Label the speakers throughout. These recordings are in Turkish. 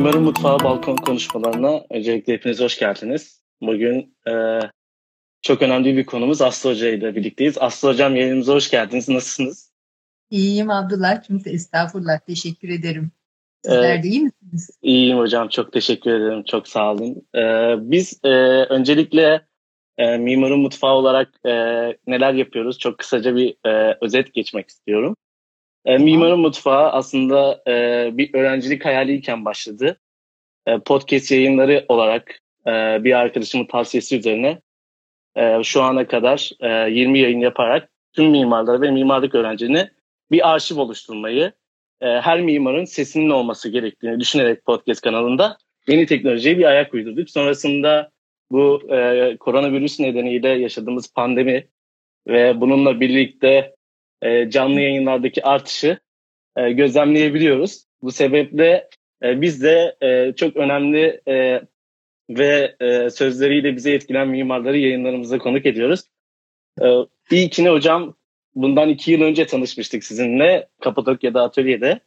Speaker 1: Mimarın Mutfağı balkon konuşmalarına öncelikle hepiniz hoş geldiniz. Bugün e, çok önemli bir konumuz Aslı Hoca ile birlikteyiz. Aslı Hocam yayınımıza hoş geldiniz. Nasılsınız?
Speaker 2: İyiyim Abdullah. Çünkü estağfurullah. Teşekkür ederim. Sizler ee, de iyi misiniz?
Speaker 1: İyiyim hocam. Çok teşekkür ederim. Çok sağ olun. Ee, biz e, öncelikle e, Mimarın Mutfağı olarak e, neler yapıyoruz? Çok kısaca bir e, özet geçmek istiyorum. E, Mimarın Mutfağı aslında e, bir öğrencilik hayaliyken başladı. E, podcast yayınları olarak e, bir arkadaşımın tavsiyesi üzerine e, şu ana kadar e, 20 yayın yaparak tüm mimarlara ve mimarlık öğrencilerine bir arşiv oluşturmayı, e, her mimarın sesinin olması gerektiğini düşünerek podcast kanalında yeni teknolojiye bir ayak uydurduk. Sonrasında bu e, koronavirüs nedeniyle yaşadığımız pandemi ve bununla birlikte e, canlı yayınlardaki artışı e, gözlemleyebiliyoruz. Bu sebeple e, biz de e, çok önemli e, ve e, sözleriyle bize etkilen mimarları yayınlarımıza konuk ediyoruz. E, ilkini hocam bundan iki yıl önce tanışmıştık sizinle Kapadokya'da atölyede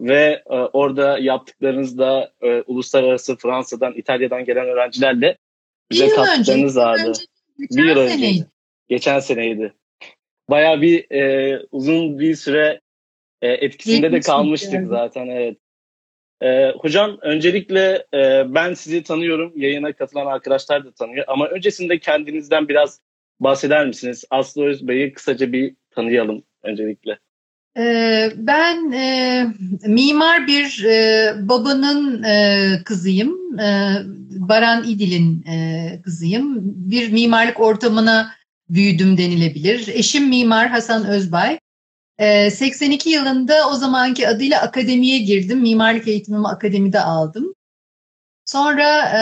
Speaker 1: ve e, orada yaptıklarınızda e, uluslararası Fransa'dan, İtalya'dan gelen öğrencilerle bize katkılarınız vardı. bir yıl önce. Geçen seneydi. Baya bir e, uzun bir süre e, etkisinde de kalmıştık yani. zaten evet. E, hocam öncelikle e, ben sizi tanıyorum. Yayına katılan arkadaşlar da tanıyor. Ama öncesinde kendinizden biraz bahseder misiniz? Aslı Özbey'i kısaca bir tanıyalım öncelikle.
Speaker 2: Ee, ben e, mimar bir e, babanın e, kızıyım. E, Baran İdil'in e, kızıyım. Bir mimarlık ortamına büyüdüm denilebilir. Eşim mimar Hasan Özbay. E, 82 yılında o zamanki adıyla akademiye girdim. Mimarlık eğitimimi akademide aldım. Sonra e,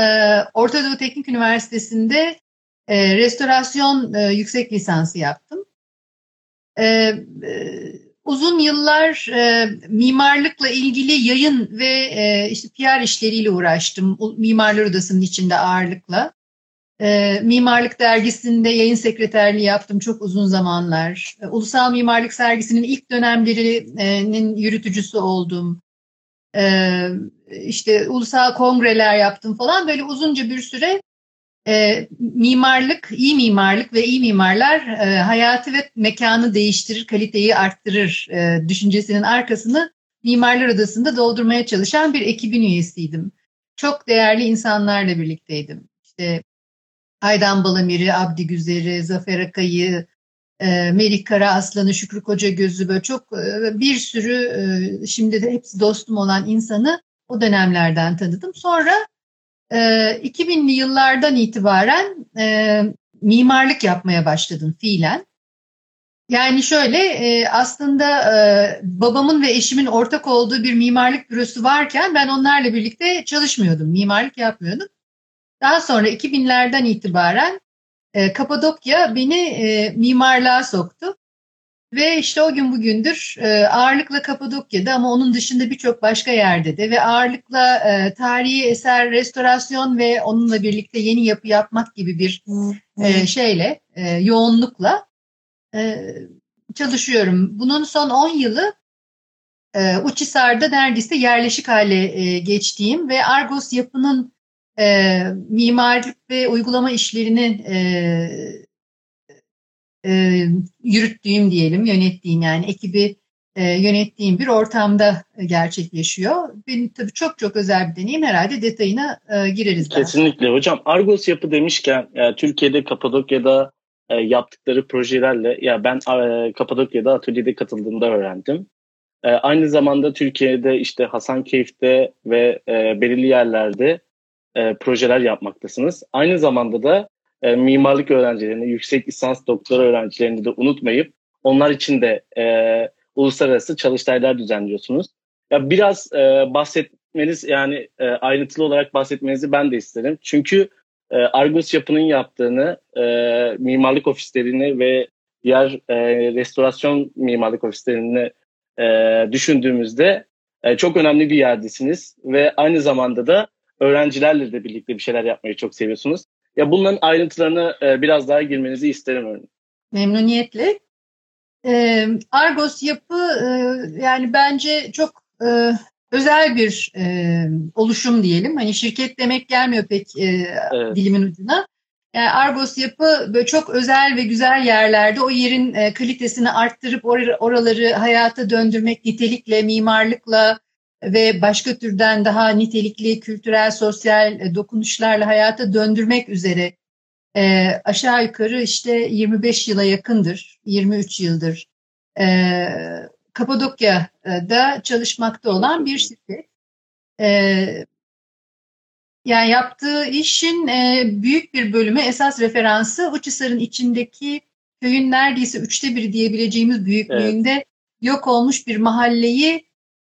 Speaker 2: Orta Doğu Teknik Üniversitesi'nde e, restorasyon e, yüksek lisansı yaptım. E, uzun yıllar mimarlıkla ilgili yayın ve işte PR işleriyle uğraştım. Mimarlar Odası'nın içinde ağırlıkla. E, Mimarlık Dergisi'nde yayın sekreterliği yaptım çok uzun zamanlar. E, Ulusal Mimarlık Sergisi'nin ilk dönemlerinin yürütücüsü oldum. E, işte ulusal kongreler yaptım falan. Böyle uzunca bir süre e, mimarlık, iyi mimarlık ve iyi mimarlar e, hayatı ve mekanı değiştirir, kaliteyi arttırır e, düşüncesinin arkasını Mimarlar Odası'nda doldurmaya çalışan bir ekibin üyesiydim. Çok değerli insanlarla birlikteydim. İşte Aydan Balamir'i, Abdi Güzer'i, Zafer Akay'ı, e, Melih Kara Aslan'ı, Şükrü Koca Gözü böyle çok e, bir sürü e, şimdi de hepsi dostum olan insanı o dönemlerden tanıdım. Sonra e, 2000'li yıllardan itibaren mimarlık yapmaya başladım fiilen. Yani şöyle aslında babamın ve eşimin ortak olduğu bir mimarlık bürosu varken ben onlarla birlikte çalışmıyordum, mimarlık yapmıyordum. Daha sonra 2000'lerden itibaren e, Kapadokya beni e, mimarlığa soktu. Ve işte o gün bugündür e, ağırlıkla Kapadokya'da ama onun dışında birçok başka yerde de ve ağırlıkla e, tarihi eser restorasyon ve onunla birlikte yeni yapı yapmak gibi bir e, şeyle, e, yoğunlukla e, çalışıyorum. Bunun son 10 yılı e, Uçhisar'da neredeyse yerleşik hale e, geçtiğim ve Argos yapının e, mimarlık ve uygulama işlerini e, e, yürüttüğüm diyelim, yönettiğim yani ekibi e, yönettiğim bir ortamda gerçekleşiyor. Benim tabii çok çok özel bir deneyim. Herhalde detayına e, gireriz.
Speaker 1: Kesinlikle daha. hocam. Argos yapı demişken ya, Türkiye'de Kapadokya'da e, yaptıkları projelerle ya ben e, Kapadokya'da atölyede katıldığımda öğrendim. E, aynı zamanda Türkiye'de işte Hasankeyf'te ve e, belirli yerlerde e, projeler yapmaktasınız. Aynı zamanda da e, mimarlık öğrencilerini, yüksek lisans doktora öğrencilerini de unutmayıp onlar için de e, uluslararası çalıştaylar düzenliyorsunuz. Ya biraz e, bahsetmeniz yani e, ayrıntılı olarak bahsetmenizi ben de isterim. Çünkü e, Argos Yapı'nın yaptığını e, mimarlık ofislerini ve diğer e, restorasyon mimarlık ofislerini e, düşündüğümüzde e, çok önemli bir yerdesiniz ve aynı zamanda da öğrencilerle de birlikte bir şeyler yapmayı çok seviyorsunuz. Ya bunların ayrıntılarına e, biraz daha girmenizi isterim örneğin.
Speaker 2: Memnuniyetle. E, Argos yapı e, yani bence çok e, özel bir e, oluşum diyelim. Hani şirket demek gelmiyor pek e, evet. dilimin ucuna. Yani Argos yapı böyle çok özel ve güzel yerlerde o yerin e, kalitesini arttırıp or- oraları hayata döndürmek nitelikle, mimarlıkla ve başka türden daha nitelikli kültürel, sosyal e, dokunuşlarla hayata döndürmek üzere e, aşağı yukarı işte 25 yıla yakındır, 23 yıldır e, Kapadokya'da çalışmakta olan bir şirket. E, yani yaptığı işin e, büyük bir bölümü esas referansı Uçhisar'ın içindeki köyün neredeyse üçte biri diyebileceğimiz büyüklüğünde evet. yok olmuş bir mahalleyi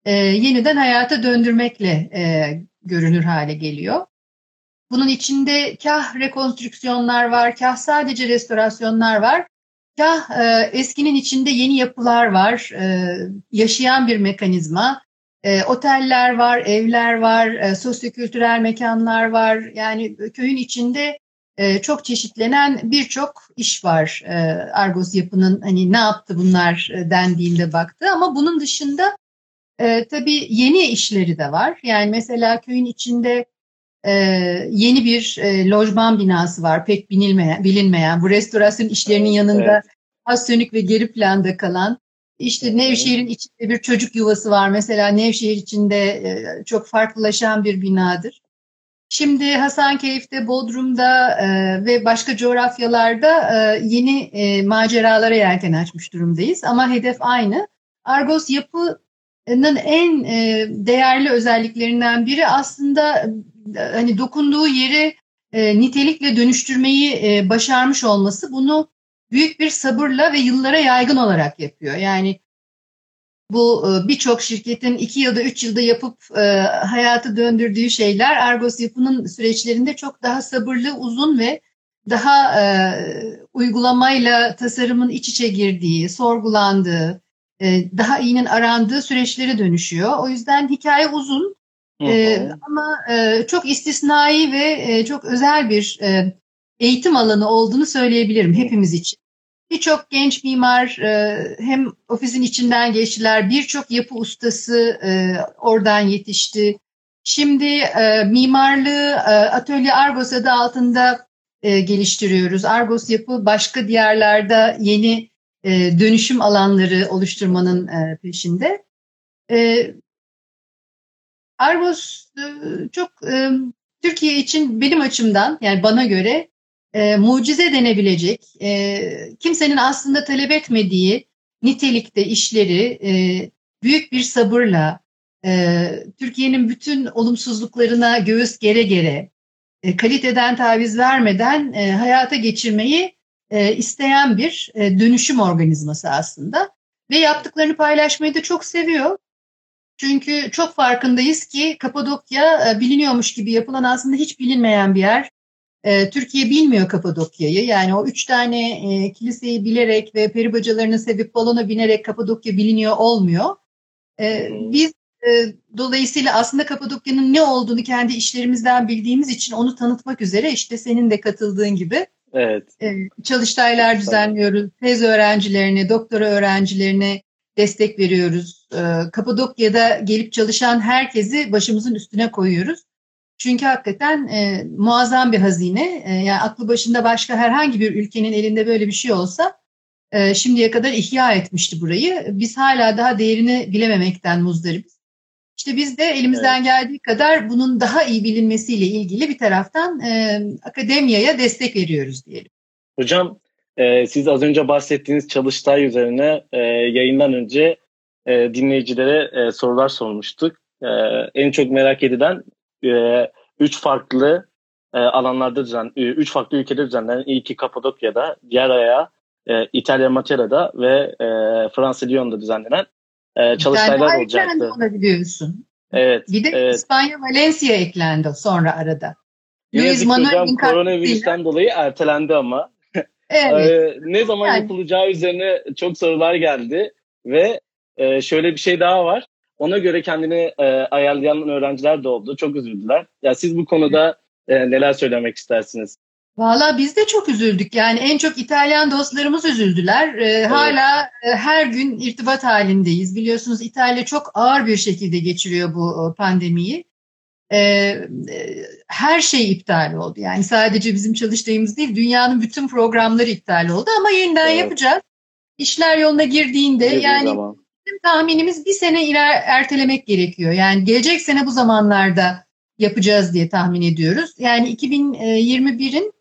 Speaker 2: e, yeniden hayata döndürmekle e, görünür hale geliyor. Bunun içinde kah rekonstrüksiyonlar var, kah sadece restorasyonlar var, kah e, eskinin içinde yeni yapılar var, e, yaşayan bir mekanizma. E, oteller var, evler var, e, sosyokültürel mekanlar var. Yani köyün içinde e, çok çeşitlenen birçok iş var. E, Argos yapının hani ne yaptı bunlar e, dendiğinde baktı. Ama bunun dışında e, tabii yeni işleri de var. Yani mesela köyün içinde e, yeni bir e, lojman binası var. Pek bilinmeyen, bilinmeyen. Bu restorasyon işlerinin yanında evet. az sönük ve geri planda kalan. İşte Nevşehir'in içinde bir çocuk yuvası var. Mesela Nevşehir içinde e, çok farklılaşan bir binadır. Şimdi Hasankeyf'te, Bodrum'da e, ve başka coğrafyalarda e, yeni e, maceralara yelken açmış durumdayız. Ama hedef aynı. Argos yapının en e, değerli özelliklerinden biri aslında e, hani dokunduğu yeri e, nitelikle dönüştürmeyi başarmış olması. Bunu büyük bir sabırla ve yıllara yaygın olarak yapıyor. Yani bu birçok şirketin iki yılda üç yılda yapıp hayatı döndürdüğü şeyler Argos yapının süreçlerinde çok daha sabırlı, uzun ve daha uygulamayla tasarımın iç içe girdiği, sorgulandığı, daha iyinin arandığı süreçlere dönüşüyor. O yüzden hikaye uzun e, ama e, çok istisnai ve e, çok özel bir e, eğitim alanı olduğunu söyleyebilirim hepimiz için. Birçok genç mimar e, hem ofisin içinden geçtiler, birçok yapı ustası e, oradan yetişti. Şimdi e, mimarlığı Atölye Argos adı altında geliştiriyoruz. Argos yapı başka diyarlarda yeni dönüşüm alanları oluşturmanın peşinde. Argos çok Türkiye için benim açımdan yani bana göre e, mucize denebilecek, e, kimsenin aslında talep etmediği nitelikte işleri e, büyük bir sabırla, e, Türkiye'nin bütün olumsuzluklarına göğüs gere gere, e, kaliteden taviz vermeden e, hayata geçirmeyi e, isteyen bir e, dönüşüm organizması aslında. Ve yaptıklarını paylaşmayı da çok seviyor. Çünkü çok farkındayız ki Kapadokya e, biliniyormuş gibi yapılan aslında hiç bilinmeyen bir yer. E, Türkiye bilmiyor Kapadokya'yı. Yani o üç tane e, kiliseyi bilerek ve peri bacalarını sevip balona binerek Kapadokya biliniyor olmuyor. E, biz e, dolayısıyla aslında Kapadokya'nın ne olduğunu kendi işlerimizden bildiğimiz için onu tanıtmak üzere işte senin de katıldığın gibi
Speaker 1: evet.
Speaker 2: çalıştaylar düzenliyoruz. Tez öğrencilerine, doktora öğrencilerine destek veriyoruz. E, Kapadokya'da gelip çalışan herkesi başımızın üstüne koyuyoruz. Çünkü hakikaten e, muazzam bir hazine. E, yani aklı başında başka herhangi bir ülkenin elinde böyle bir şey olsa e, şimdiye kadar ihya etmişti burayı. Biz hala daha değerini bilememekten muzdaribiz. İşte biz de elimizden evet. geldiği kadar bunun daha iyi bilinmesiyle ilgili bir taraftan e, akademiyaya destek veriyoruz diyelim.
Speaker 1: Hocam e, siz az önce bahsettiğiniz çalıştay üzerine e, yayından önce e, dinleyicilere e, sorular sormuştuk. E, en çok merak edilen e, üç farklı e, alanlarda düzen, e, üç farklı ülkede düzenlenen ilki Kapadokya'da, diğer ayağı e, İtalya Matera'da ve e, Fransa Lyon'da düzenlenen e, çalıştaylar yani olacaktı.
Speaker 2: olabiliyorsun.
Speaker 1: Evet.
Speaker 2: Bir de
Speaker 1: evet.
Speaker 2: İspanya Valencia eklendi sonra arada.
Speaker 1: Luis Manuel koronavirüsten dolayı ertelendi ama. Evet. e, ne zaman yani. yapılacağı üzerine çok sorular geldi ve e, şöyle bir şey daha var ona göre kendini e, ayarlayan öğrenciler de oldu. Çok üzüldüler. Ya siz bu konuda e, neler söylemek istersiniz?
Speaker 2: Valla biz de çok üzüldük. Yani en çok İtalyan dostlarımız üzüldüler. Ee, evet. Hala e, her gün irtibat halindeyiz. Biliyorsunuz İtalya çok ağır bir şekilde geçiriyor bu e, pandemiyi. Ee, e, her şey iptal oldu. Yani sadece bizim çalıştığımız değil, dünyanın bütün programları iptal oldu. Ama yeniden evet. yapacağız. İşler yoluna girdiğinde Girdiği yani zaman. bizim tahminimiz bir sene iler ertelemek gerekiyor. Yani gelecek sene bu zamanlarda yapacağız diye tahmin ediyoruz. Yani 2021'in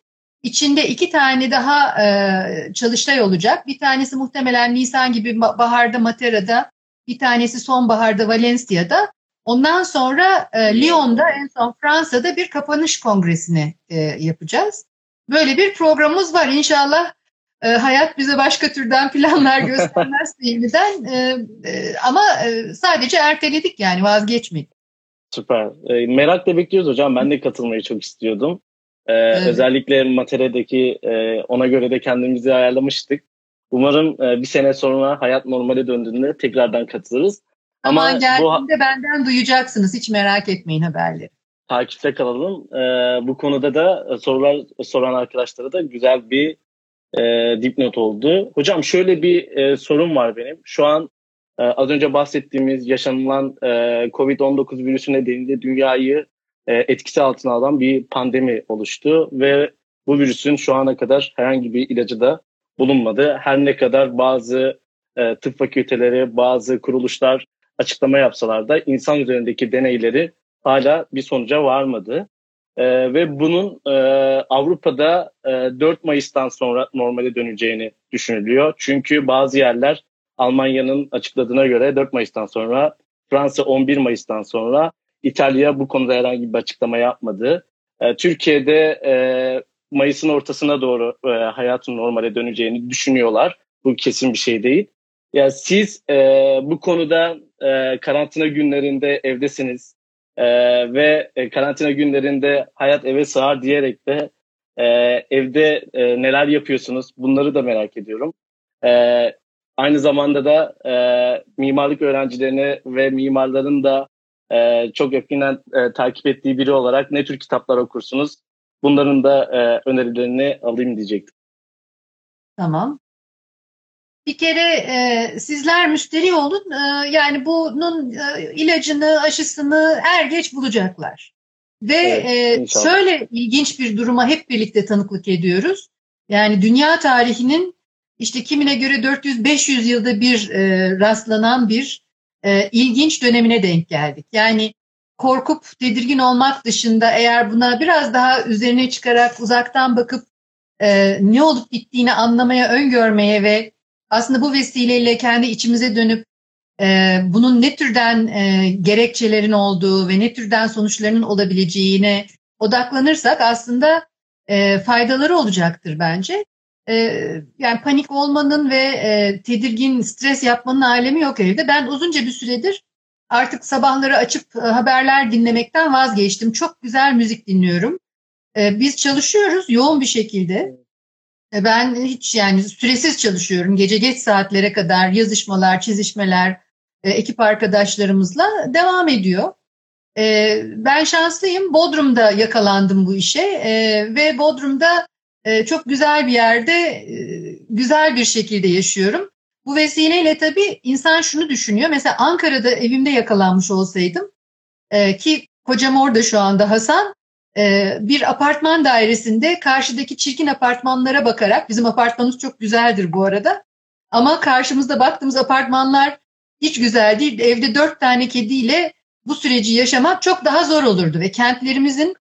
Speaker 2: İçinde iki tane daha e, çalıştay olacak. Bir tanesi muhtemelen Nisan gibi baharda Matera'da, bir tanesi sonbaharda Valencia'da. Ondan sonra e, Lyon'da en son Fransa'da bir kapanış kongresini e, yapacağız. Böyle bir programımız var. İnşallah e, hayat bize başka türden planlar göstermez yeniden. E, e, ama e, sadece erteledik yani vazgeçmedik.
Speaker 1: Süper. E, merakla bekliyoruz hocam. Ben de katılmayı çok istiyordum. Ee, evet. Özellikle Matere'deki e, ona göre de kendimizi ayarlamıştık. Umarım e, bir sene sonra hayat normale döndüğünde tekrardan katılırız.
Speaker 2: Ama, geldiğinde bu, benden duyacaksınız. Hiç merak etmeyin haberleri.
Speaker 1: Takipte kalalım. Ee, bu konuda da sorular soran arkadaşlara da güzel bir e, dipnot oldu. Hocam şöyle bir e, sorun var benim. Şu an e, az önce bahsettiğimiz yaşanılan e, COVID-19 virüsü nedeniyle dünyayı e, etkisi altına alan bir pandemi oluştu ve bu virüsün şu ana kadar herhangi bir ilacı da bulunmadı. Her ne kadar bazı e, tıp fakülteleri, bazı kuruluşlar açıklama yapsalar da insan üzerindeki deneyleri hala bir sonuca varmadı. E, ve bunun e, Avrupa'da e, 4 Mayıs'tan sonra normale döneceğini düşünülüyor. Çünkü bazı yerler Almanya'nın açıkladığına göre 4 Mayıs'tan sonra, Fransa 11 Mayıs'tan sonra İtalya bu konuda herhangi bir açıklama yapmadı. E, Türkiye'de e, Mayıs'ın ortasına doğru e, hayatın normale döneceğini düşünüyorlar. Bu kesin bir şey değil. Ya siz e, bu konuda e, karantina günlerinde evdesiniz e, ve e, karantina günlerinde hayat eve sığar diyerek de e, evde e, neler yapıyorsunuz bunları da merak ediyorum. E, aynı zamanda da e, mimarlık öğrencilerine ve mimarların da e, çok yakından e, takip ettiği biri olarak ne tür kitaplar okursunuz? Bunların da e, önerilerini alayım diyecektim.
Speaker 2: Tamam. Bir kere e, sizler müşteri olun. E, yani bunun e, ilacını, aşısını er geç bulacaklar. Ve evet, e, şöyle ilginç bir duruma hep birlikte tanıklık ediyoruz. Yani dünya tarihinin işte kimine göre 400-500 yılda bir e, rastlanan bir e, ilginç dönemine denk geldik. Yani korkup tedirgin olmak dışında eğer buna biraz daha üzerine çıkarak uzaktan bakıp e, ne olup bittiğini anlamaya, öngörmeye ve aslında bu vesileyle kendi içimize dönüp e, bunun ne türden e, gerekçelerin olduğu ve ne türden sonuçlarının olabileceğine odaklanırsak aslında e, faydaları olacaktır bence e, yani panik olmanın ve e, tedirgin stres yapmanın alemi yok evde. Ben uzunca bir süredir artık sabahları açıp e, haberler dinlemekten vazgeçtim. Çok güzel müzik dinliyorum. E, biz çalışıyoruz yoğun bir şekilde. Ben hiç yani süresiz çalışıyorum. Gece geç saatlere kadar yazışmalar, çizişmeler ekip arkadaşlarımızla devam ediyor. Ben şanslıyım. Bodrum'da yakalandım bu işe ve Bodrum'da ee, çok güzel bir yerde e, güzel bir şekilde yaşıyorum. Bu vesileyle tabii insan şunu düşünüyor. Mesela Ankara'da evimde yakalanmış olsaydım e, ki kocam orada şu anda Hasan e, bir apartman dairesinde karşıdaki çirkin apartmanlara bakarak bizim apartmanımız çok güzeldir bu arada ama karşımızda baktığımız apartmanlar hiç güzel değil. Evde dört tane kediyle bu süreci yaşamak çok daha zor olurdu ve kentlerimizin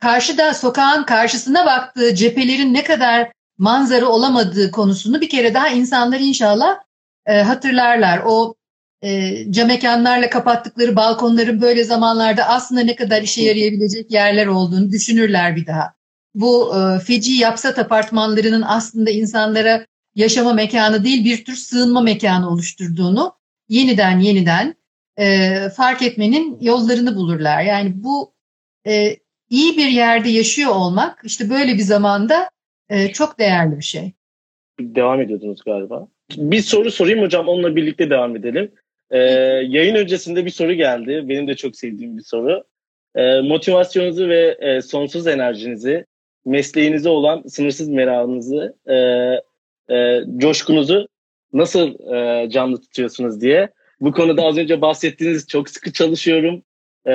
Speaker 2: karşıda sokağın karşısına baktığı cephelerin ne kadar manzara olamadığı konusunu bir kere daha insanlar inşallah e, hatırlarlar. O e, cam mekanlarla kapattıkları balkonların böyle zamanlarda aslında ne kadar işe yarayabilecek yerler olduğunu düşünürler bir daha. Bu e, feci yapsat apartmanlarının aslında insanlara yaşama mekanı değil bir tür sığınma mekanı oluşturduğunu yeniden yeniden e, fark etmenin yollarını bulurlar. Yani bu e, iyi bir yerde yaşıyor olmak işte böyle bir zamanda e, çok değerli bir şey.
Speaker 1: Devam ediyordunuz galiba. Bir soru sorayım hocam onunla birlikte devam edelim. Ee, yayın öncesinde bir soru geldi. Benim de çok sevdiğim bir soru. Ee, motivasyonunuzu ve e, sonsuz enerjinizi mesleğinize olan sınırsız merakınızı, e, e, coşkunuzu nasıl e, canlı tutuyorsunuz diye. Bu konuda az önce bahsettiğiniz çok sıkı çalışıyorum. E,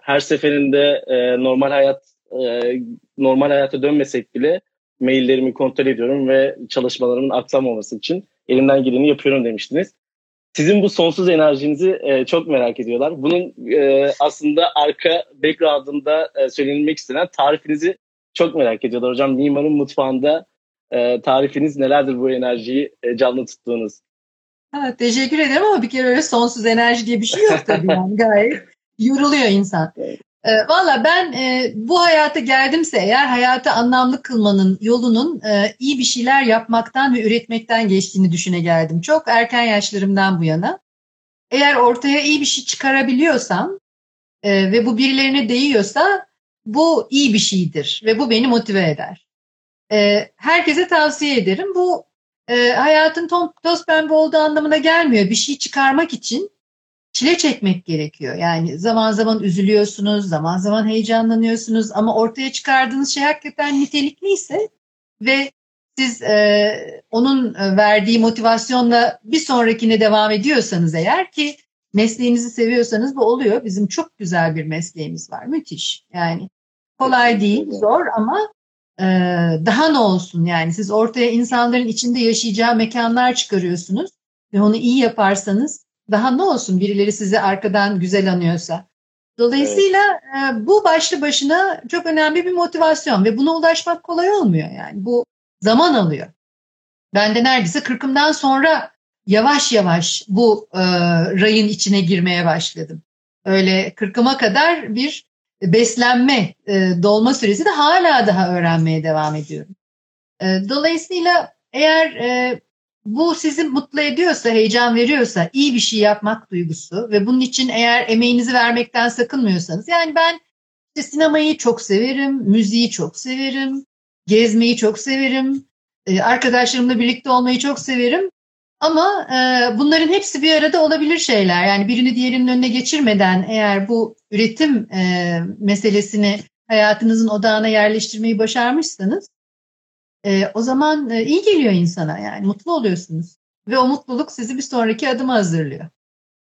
Speaker 1: her seferinde e, normal hayat e, normal hayata dönmesek bile maillerimi kontrol ediyorum ve çalışmalarımın aksamaması için elimden geleni yapıyorum demiştiniz. Sizin bu sonsuz enerjinizi e, çok merak ediyorlar. Bunun e, aslında arka background'ında e, söylenilmek istenen tarifinizi çok merak ediyorlar. Hocam mimarın mutfağında e, tarifiniz nelerdir bu enerjiyi e, canlı tuttuğunuz?
Speaker 2: Evet, teşekkür ederim ama bir kere öyle sonsuz enerji diye bir şey yok tabii yani gayet yoruluyor insan. E, Valla ben e, bu hayata geldimse eğer hayatı anlamlı kılmanın yolunun e, iyi bir şeyler yapmaktan ve üretmekten geçtiğini düşüne geldim. Çok erken yaşlarımdan bu yana. Eğer ortaya iyi bir şey çıkarabiliyorsam e, ve bu birilerine değiyorsa bu iyi bir şeydir ve bu beni motive eder. E, herkese tavsiye ederim. Bu e, hayatın toz pembe olduğu anlamına gelmiyor. Bir şey çıkarmak için çile çekmek gerekiyor. Yani zaman zaman üzülüyorsunuz, zaman zaman heyecanlanıyorsunuz ama ortaya çıkardığınız şey hakikaten nitelikliyse ve siz e, onun verdiği motivasyonla bir sonrakine devam ediyorsanız eğer ki mesleğinizi seviyorsanız bu oluyor. Bizim çok güzel bir mesleğimiz var. Müthiş. Yani kolay değil, zor ama e, daha ne olsun yani siz ortaya insanların içinde yaşayacağı mekanlar çıkarıyorsunuz ve onu iyi yaparsanız daha ne olsun birileri sizi arkadan güzel anıyorsa. Dolayısıyla evet. e, bu başlı başına çok önemli bir motivasyon ve buna ulaşmak kolay olmuyor yani. Bu zaman alıyor. Ben de neredeyse kırkımdan sonra yavaş yavaş bu e, rayın içine girmeye başladım. Öyle kırkıma kadar bir beslenme, e, dolma süresi de hala daha öğrenmeye devam ediyorum. E, dolayısıyla eğer e, bu sizi mutlu ediyorsa, heyecan veriyorsa, iyi bir şey yapmak duygusu ve bunun için eğer emeğinizi vermekten sakınmıyorsanız, yani ben işte sinemayı çok severim, müziği çok severim, gezmeyi çok severim, e, arkadaşlarımla birlikte olmayı çok severim. Ama e, bunların hepsi bir arada olabilir şeyler. Yani birini diğerinin önüne geçirmeden eğer bu üretim e, meselesini hayatınızın odağına yerleştirmeyi başarmışsanız e, o zaman e, iyi geliyor insana yani mutlu oluyorsunuz. Ve o mutluluk sizi bir sonraki adıma hazırlıyor.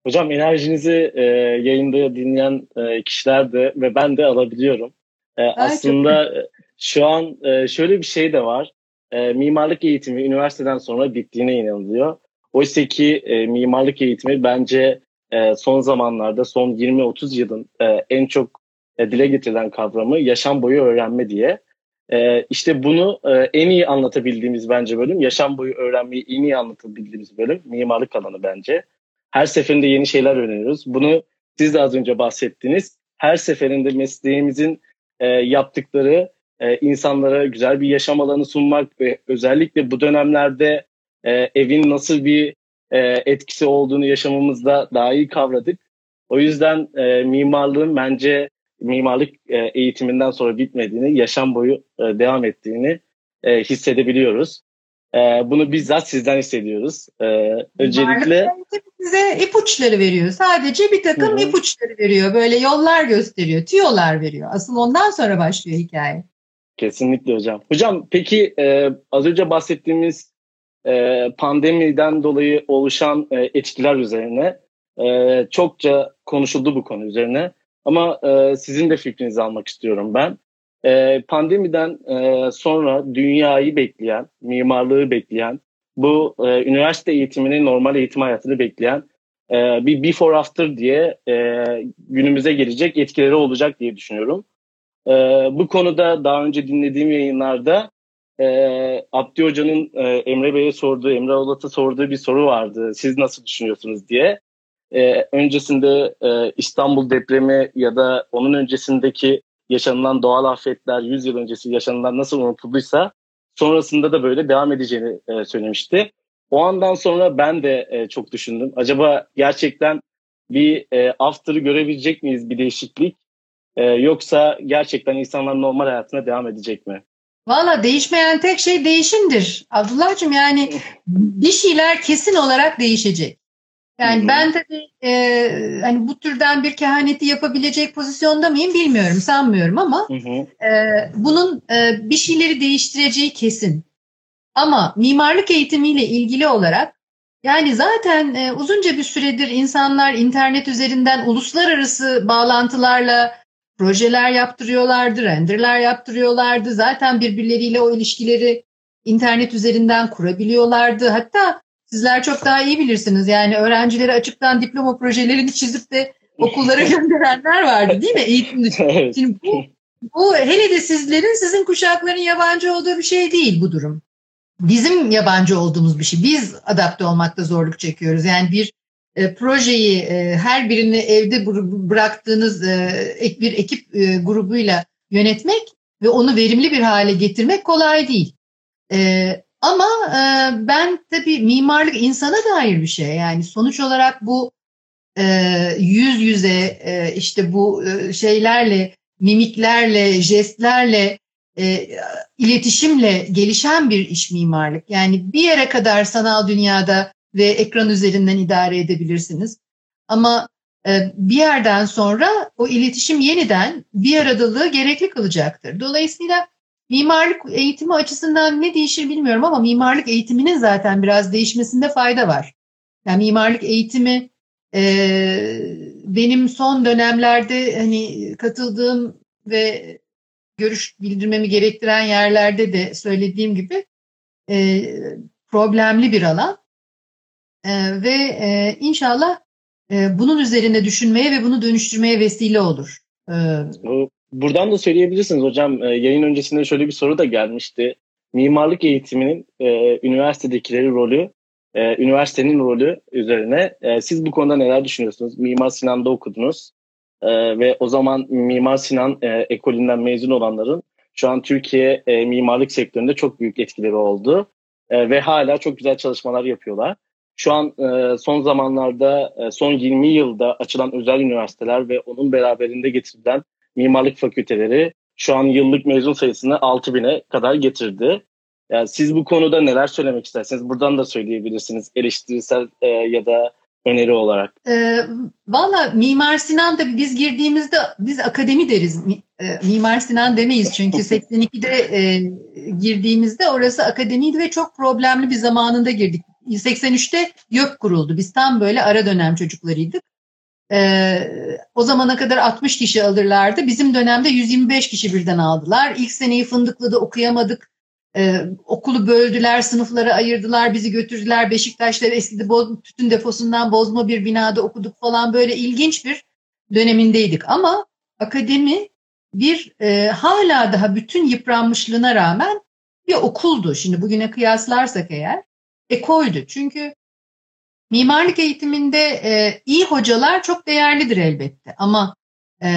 Speaker 1: Hocam enerjinizi e, yayında dinleyen e, kişiler de ve ben de alabiliyorum. E, aslında çok... şu an e, şöyle bir şey de var. E, mimarlık eğitimi üniversiteden sonra bittiğine inanılıyor. Oysa ki e, mimarlık eğitimi bence e, son zamanlarda son 20-30 yılın e, en çok e, dile getirilen kavramı yaşam boyu öğrenme diye. E, işte bunu e, en iyi anlatabildiğimiz bence bölüm, yaşam boyu öğrenmeyi en iyi anlatabildiğimiz bölüm mimarlık alanı bence. Her seferinde yeni şeyler öğreniyoruz. Bunu siz de az önce bahsettiniz. Her seferinde mesleğimizin e, yaptıkları e, insanlara güzel bir yaşam alanı sunmak ve özellikle bu dönemlerde e, evin nasıl bir e, etkisi olduğunu yaşamımızda daha iyi kavradık. O yüzden e, mimarlığın bence mimarlık e, eğitiminden sonra bitmediğini, yaşam boyu e, devam ettiğini e, hissedebiliyoruz. E, bunu bizzat sizden hissediyoruz. E, öncelikle
Speaker 2: size ipuçları veriyor. Sadece bir takım Hı-hı. ipuçları veriyor. Böyle yollar gösteriyor, tüyolar veriyor. Asıl ondan sonra başlıyor hikaye.
Speaker 1: Kesinlikle hocam. Hocam peki e, az önce bahsettiğimiz e, pandemiden dolayı oluşan e, etkiler üzerine e, çokça konuşuldu bu konu üzerine. Ama e, sizin de fikrinizi almak istiyorum ben. E, pandemiden e, sonra dünyayı bekleyen, mimarlığı bekleyen, bu e, üniversite eğitimini, normal eğitim hayatını bekleyen e, bir before after diye e, günümüze gelecek etkileri olacak diye düşünüyorum. E, bu konuda daha önce dinlediğim yayınlarda e, Abdi Hoca'nın e, Emre Bey'e sorduğu, Emre Olat'a sorduğu bir soru vardı. Siz nasıl düşünüyorsunuz diye e, öncesinde e, İstanbul depremi ya da onun öncesindeki yaşanılan doğal afetler 100 yıl öncesi yaşanılan nasıl unutulduysa sonrasında da böyle devam edeceğini e, söylemişti. O andan sonra ben de e, çok düşündüm. Acaba gerçekten bir e, after'ı görebilecek miyiz bir değişiklik? E, yoksa gerçekten insanlar normal hayatına devam edecek mi?
Speaker 2: Valla değişmeyen tek şey değişimdir. Abdullah'cığım yani bir şeyler kesin olarak değişecek. Yani Hı-hı. ben tabii e, hani bu türden bir kehaneti yapabilecek pozisyonda mıyım bilmiyorum, sanmıyorum ama e, bunun e, bir şeyleri değiştireceği kesin. Ama mimarlık eğitimiyle ilgili olarak yani zaten e, uzunca bir süredir insanlar internet üzerinden uluslararası bağlantılarla projeler yaptırıyorlardı, renderler yaptırıyorlardı. Zaten birbirleriyle o ilişkileri internet üzerinden kurabiliyorlardı. Hatta sizler çok daha iyi bilirsiniz. Yani öğrencileri açıktan diploma projelerini çizip de okullara gönderenler vardı değil mi? Eğitim Şimdi bu, bu hele de sizlerin sizin kuşakların yabancı olduğu bir şey değil bu durum. Bizim yabancı olduğumuz bir şey. Biz adapte olmakta zorluk çekiyoruz. Yani bir e, projeyi e, her birini evde bıraktığınız e, bir ekip e, grubuyla yönetmek ve onu verimli bir hale getirmek kolay değil. E, ama e, ben tabii mimarlık insana dair bir şey. Yani sonuç olarak bu e, yüz yüze e, işte bu e, şeylerle, mimiklerle, jestlerle, e, iletişimle gelişen bir iş mimarlık. Yani bir yere kadar sanal dünyada ve ekran üzerinden idare edebilirsiniz. Ama e, bir yerden sonra o iletişim yeniden bir aradalığı gerekli kılacaktır. Dolayısıyla mimarlık eğitimi açısından ne değişir bilmiyorum ama mimarlık eğitiminin zaten biraz değişmesinde fayda var. Yani mimarlık eğitimi e, benim son dönemlerde hani katıldığım ve görüş bildirmemi gerektiren yerlerde de söylediğim gibi e, problemli bir alan e, ve e, inşallah e, bunun üzerine düşünmeye ve bunu dönüştürmeye vesile olur. E,
Speaker 1: Buradan da söyleyebilirsiniz hocam. E, yayın öncesinde şöyle bir soru da gelmişti. Mimarlık eğitiminin e, üniversitedekileri rolü, e, üniversitenin rolü üzerine e, siz bu konuda neler düşünüyorsunuz? Mimar Sinan'da okudunuz e, ve o zaman Mimar Sinan e, ekolünden mezun olanların şu an Türkiye e, mimarlık sektöründe çok büyük etkileri oldu e, ve hala çok güzel çalışmalar yapıyorlar. Şu an e, son zamanlarda, e, son 20 yılda açılan özel üniversiteler ve onun beraberinde getirilen mimarlık fakülteleri şu an yıllık mezun sayısını 6000'e kadar getirdi. Yani siz bu konuda neler söylemek istersiniz? Buradan da söyleyebilirsiniz eleştirisel e, ya da öneri olarak.
Speaker 2: E, Valla Mimar Sinan da biz girdiğimizde biz akademi deriz. E, Mimar Sinan demeyiz çünkü 82'de e, girdiğimizde orası akademiydi ve çok problemli bir zamanında girdik. 83'te YÖK kuruldu. Biz tam böyle ara dönem çocuklarıydık. Ee, o zamana kadar 60 kişi alırlardı. Bizim dönemde 125 kişi birden aldılar. İlk seneyi Fındıklı'da okuyamadık. Ee, okulu böldüler, sınıflara ayırdılar, bizi götürdüler. Beşiktaş'ta eski boz, tütün deposundan bozma bir binada okuduk falan. Böyle ilginç bir dönemindeydik. Ama akademi bir e, hala daha bütün yıpranmışlığına rağmen bir okuldu. Şimdi bugüne kıyaslarsak eğer ekoldü. Çünkü Mimarlık eğitiminde e, iyi hocalar çok değerlidir elbette ama e,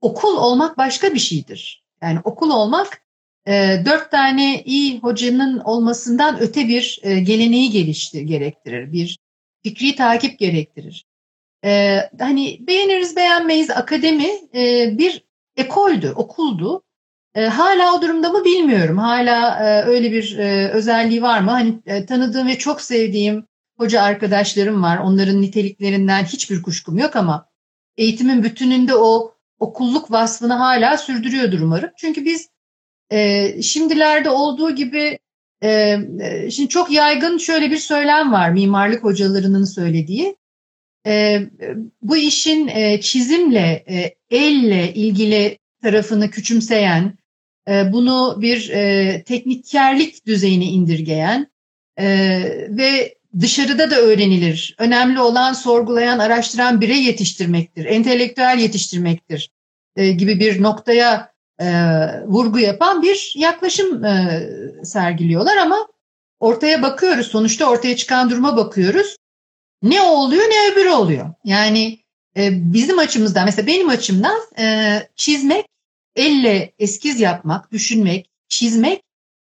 Speaker 2: okul olmak başka bir şeydir. Yani okul olmak e, dört tane iyi hocanın olmasından öte bir e, geleneği geliştir, gerektirir. Bir fikri takip gerektirir. E, hani beğeniriz beğenmeyiz akademi e, bir ekoldü, okuldu. E, hala o durumda mı bilmiyorum. Hala e, öyle bir e, özelliği var mı? Hani e, tanıdığım ve çok sevdiğim hoca arkadaşlarım var. Onların niteliklerinden hiçbir kuşkum yok ama eğitimin bütününde o okulluk vasfını hala sürdürüyordur umarım. Çünkü biz e, şimdilerde olduğu gibi e, e, şimdi çok yaygın şöyle bir söylem var mimarlık hocalarının söylediği. E, bu işin e, çizimle, e, elle ilgili tarafını küçümseyen, e, bunu bir e, teknikerlik düzeyine indirgeyen e, ve dışarıda da öğrenilir. Önemli olan sorgulayan, araştıran birey yetiştirmektir, entelektüel yetiştirmektir e, gibi bir noktaya e, vurgu yapan bir yaklaşım e, sergiliyorlar ama ortaya bakıyoruz. Sonuçta ortaya çıkan duruma bakıyoruz. Ne oluyor ne öbürü oluyor. Yani e, bizim açımızdan mesela benim açımdan e, çizmek, elle eskiz yapmak, düşünmek, çizmek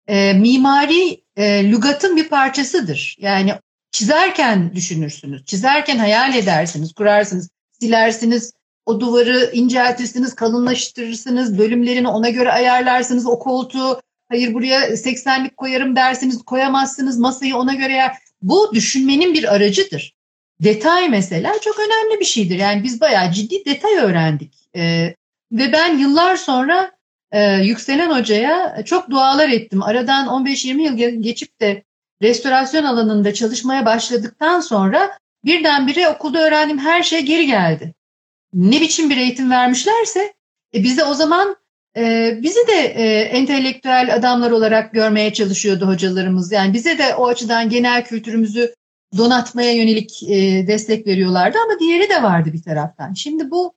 Speaker 2: e, mimari e, lügatın bir parçasıdır. Yani çizerken düşünürsünüz. Çizerken hayal edersiniz, kurarsınız, silersiniz, o duvarı inceltirsiniz, kalınlaştırırsınız, bölümlerini ona göre ayarlarsınız, o koltuğu hayır buraya 80'lik koyarım dersiniz, koyamazsınız, masayı ona göre yer. Bu düşünmenin bir aracıdır. detay mesela çok önemli bir şeydir. Yani biz bayağı ciddi detay öğrendik. E, ve ben yıllar sonra e, Yükselen Hoca'ya çok dualar ettim. Aradan 15-20 yıl geçip de restorasyon alanında çalışmaya başladıktan sonra birdenbire okulda öğrendiğim her şey geri geldi. Ne biçim bir eğitim vermişlerse e, bize o zaman e, bizi de e, entelektüel adamlar olarak görmeye çalışıyordu hocalarımız. Yani bize de o açıdan genel kültürümüzü donatmaya yönelik e, destek veriyorlardı ama diğeri de vardı bir taraftan. Şimdi bu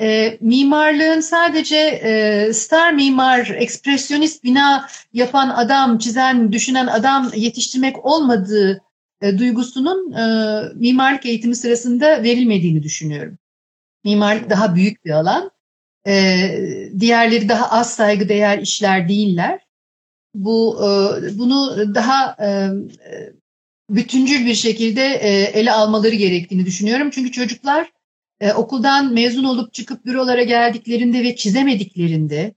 Speaker 2: e, mimarlığın sadece e, star mimar, ekspresyonist bina yapan adam, çizen, düşünen adam yetiştirmek olmadığı e, duygusunun e, mimarlık eğitimi sırasında verilmediğini düşünüyorum. Mimarlık daha büyük bir alan. E, diğerleri daha az saygıdeğer işler değiller. Bu e, bunu daha e, bütüncül bir şekilde e, ele almaları gerektiğini düşünüyorum. Çünkü çocuklar e, okuldan mezun olup çıkıp bürolara geldiklerinde ve çizemediklerinde,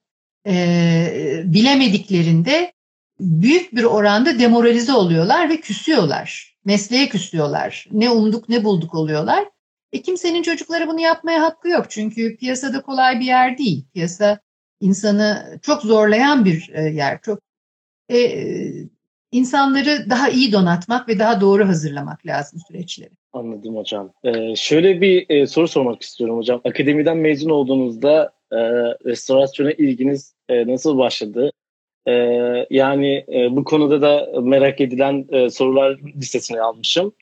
Speaker 2: e, bilemediklerinde büyük bir oranda demoralize oluyorlar ve küsüyorlar. Mesleğe küsüyorlar. Ne umduk ne bulduk oluyorlar. E kimsenin çocukları bunu yapmaya hakkı yok. Çünkü piyasada kolay bir yer değil. Piyasa insanı çok zorlayan bir e, yer. Çok e, insanları daha iyi donatmak ve daha doğru hazırlamak lazım süreçleri.
Speaker 1: Anladım hocam. Ee, şöyle bir e, soru sormak istiyorum hocam. Akademiden mezun olduğunuzda e, restorasyona ilginiz e, nasıl başladı? E, yani e, bu konuda da merak edilen e, sorular listesine almışım.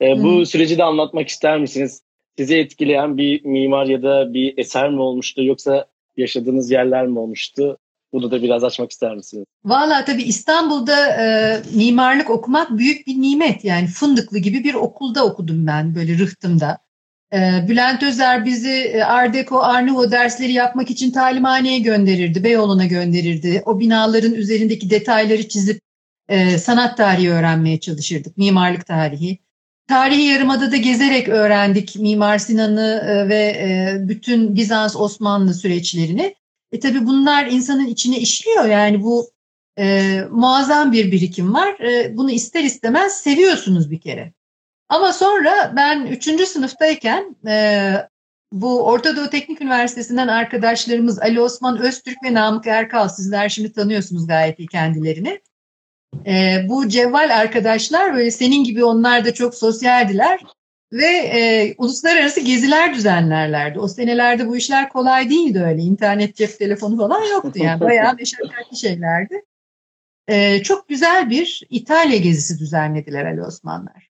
Speaker 1: E, bu hmm. süreci de anlatmak ister misiniz? Sizi etkileyen bir mimar ya da bir eser mi olmuştu yoksa yaşadığınız yerler mi olmuştu? Bunu da biraz açmak ister misiniz?
Speaker 2: Valla tabii İstanbul'da e, mimarlık okumak büyük bir nimet. Yani Fındıklı gibi bir okulda okudum ben böyle rıhtımda. E, Bülent Özer bizi e, Art Deco, Arnavo dersleri yapmak için talimhaneye gönderirdi, Beyoğlu'na gönderirdi. O binaların üzerindeki detayları çizip e, sanat tarihi öğrenmeye çalışırdık, mimarlık tarihi. Tarihi Yarımada'da gezerek öğrendik Mimar Sinan'ı e, ve e, bütün Bizans Osmanlı süreçlerini. E tabii bunlar insanın içine işliyor yani bu e, muazzam bir birikim var. E, bunu ister istemez seviyorsunuz bir kere. Ama sonra ben üçüncü sınıftayken e, bu Orta Doğu Teknik Üniversitesi'nden arkadaşlarımız Ali Osman Öztürk ve Namık Erkal sizler şimdi tanıyorsunuz gayet iyi kendilerini. E, bu cevval arkadaşlar böyle senin gibi onlar da çok sosyaldiler ve e, uluslararası geziler düzenlerlerdi. O senelerde bu işler kolay değildi öyle. İnternet, cep telefonu falan yoktu yani. Bayağı meşakkatli şeylerdi. E, çok güzel bir İtalya gezisi düzenlediler Ali Osmanlar.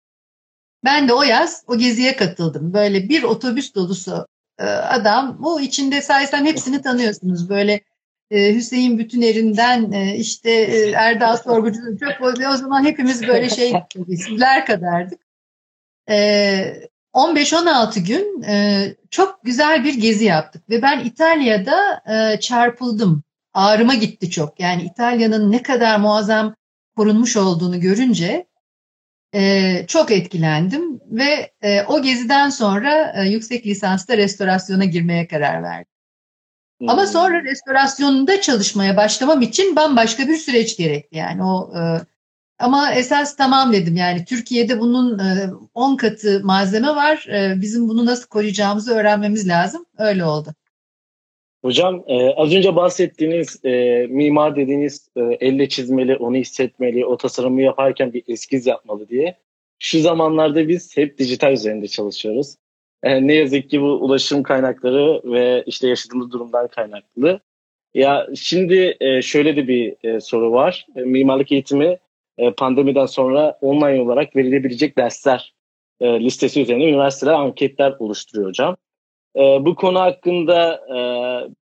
Speaker 2: Ben de o yaz o geziye katıldım. Böyle bir otobüs dolusu e, adam. Bu içinde sayesinde hepsini tanıyorsunuz. Böyle e, Hüseyin Bütüner'inden e, işte e, Erdal Sorgucu'nun çok o zaman hepimiz böyle şey sizler kadardık. 15-16 gün çok güzel bir gezi yaptık ve ben İtalya'da çarpıldım. Ağrıma gitti çok. Yani İtalya'nın ne kadar muazzam korunmuş olduğunu görünce çok etkilendim ve o geziden sonra yüksek lisansta restorasyona girmeye karar verdim. Hmm. Ama sonra restorasyonunda çalışmaya başlamam için bambaşka bir süreç gerekti. Yani o ama esas tamam dedim yani Türkiye'de bunun 10 e, katı malzeme var. E, bizim bunu nasıl koruyacağımızı öğrenmemiz lazım. Öyle oldu.
Speaker 1: Hocam e, az önce bahsettiğiniz mimar dediğiniz elle çizmeli, onu hissetmeli, o tasarımı yaparken bir eskiz yapmalı diye. Şu zamanlarda biz hep dijital üzerinde çalışıyoruz. Ne yazık ki bu ulaşım kaynakları ve işte yaşadığımız durumdan kaynaklı. Ya şimdi şöyle de bir soru var. Mimarlık eğitimi e, pandemiden sonra online olarak verilebilecek dersler e, listesi üzerine üniversiteler anketler oluşturuyor hocam. E, bu konu hakkında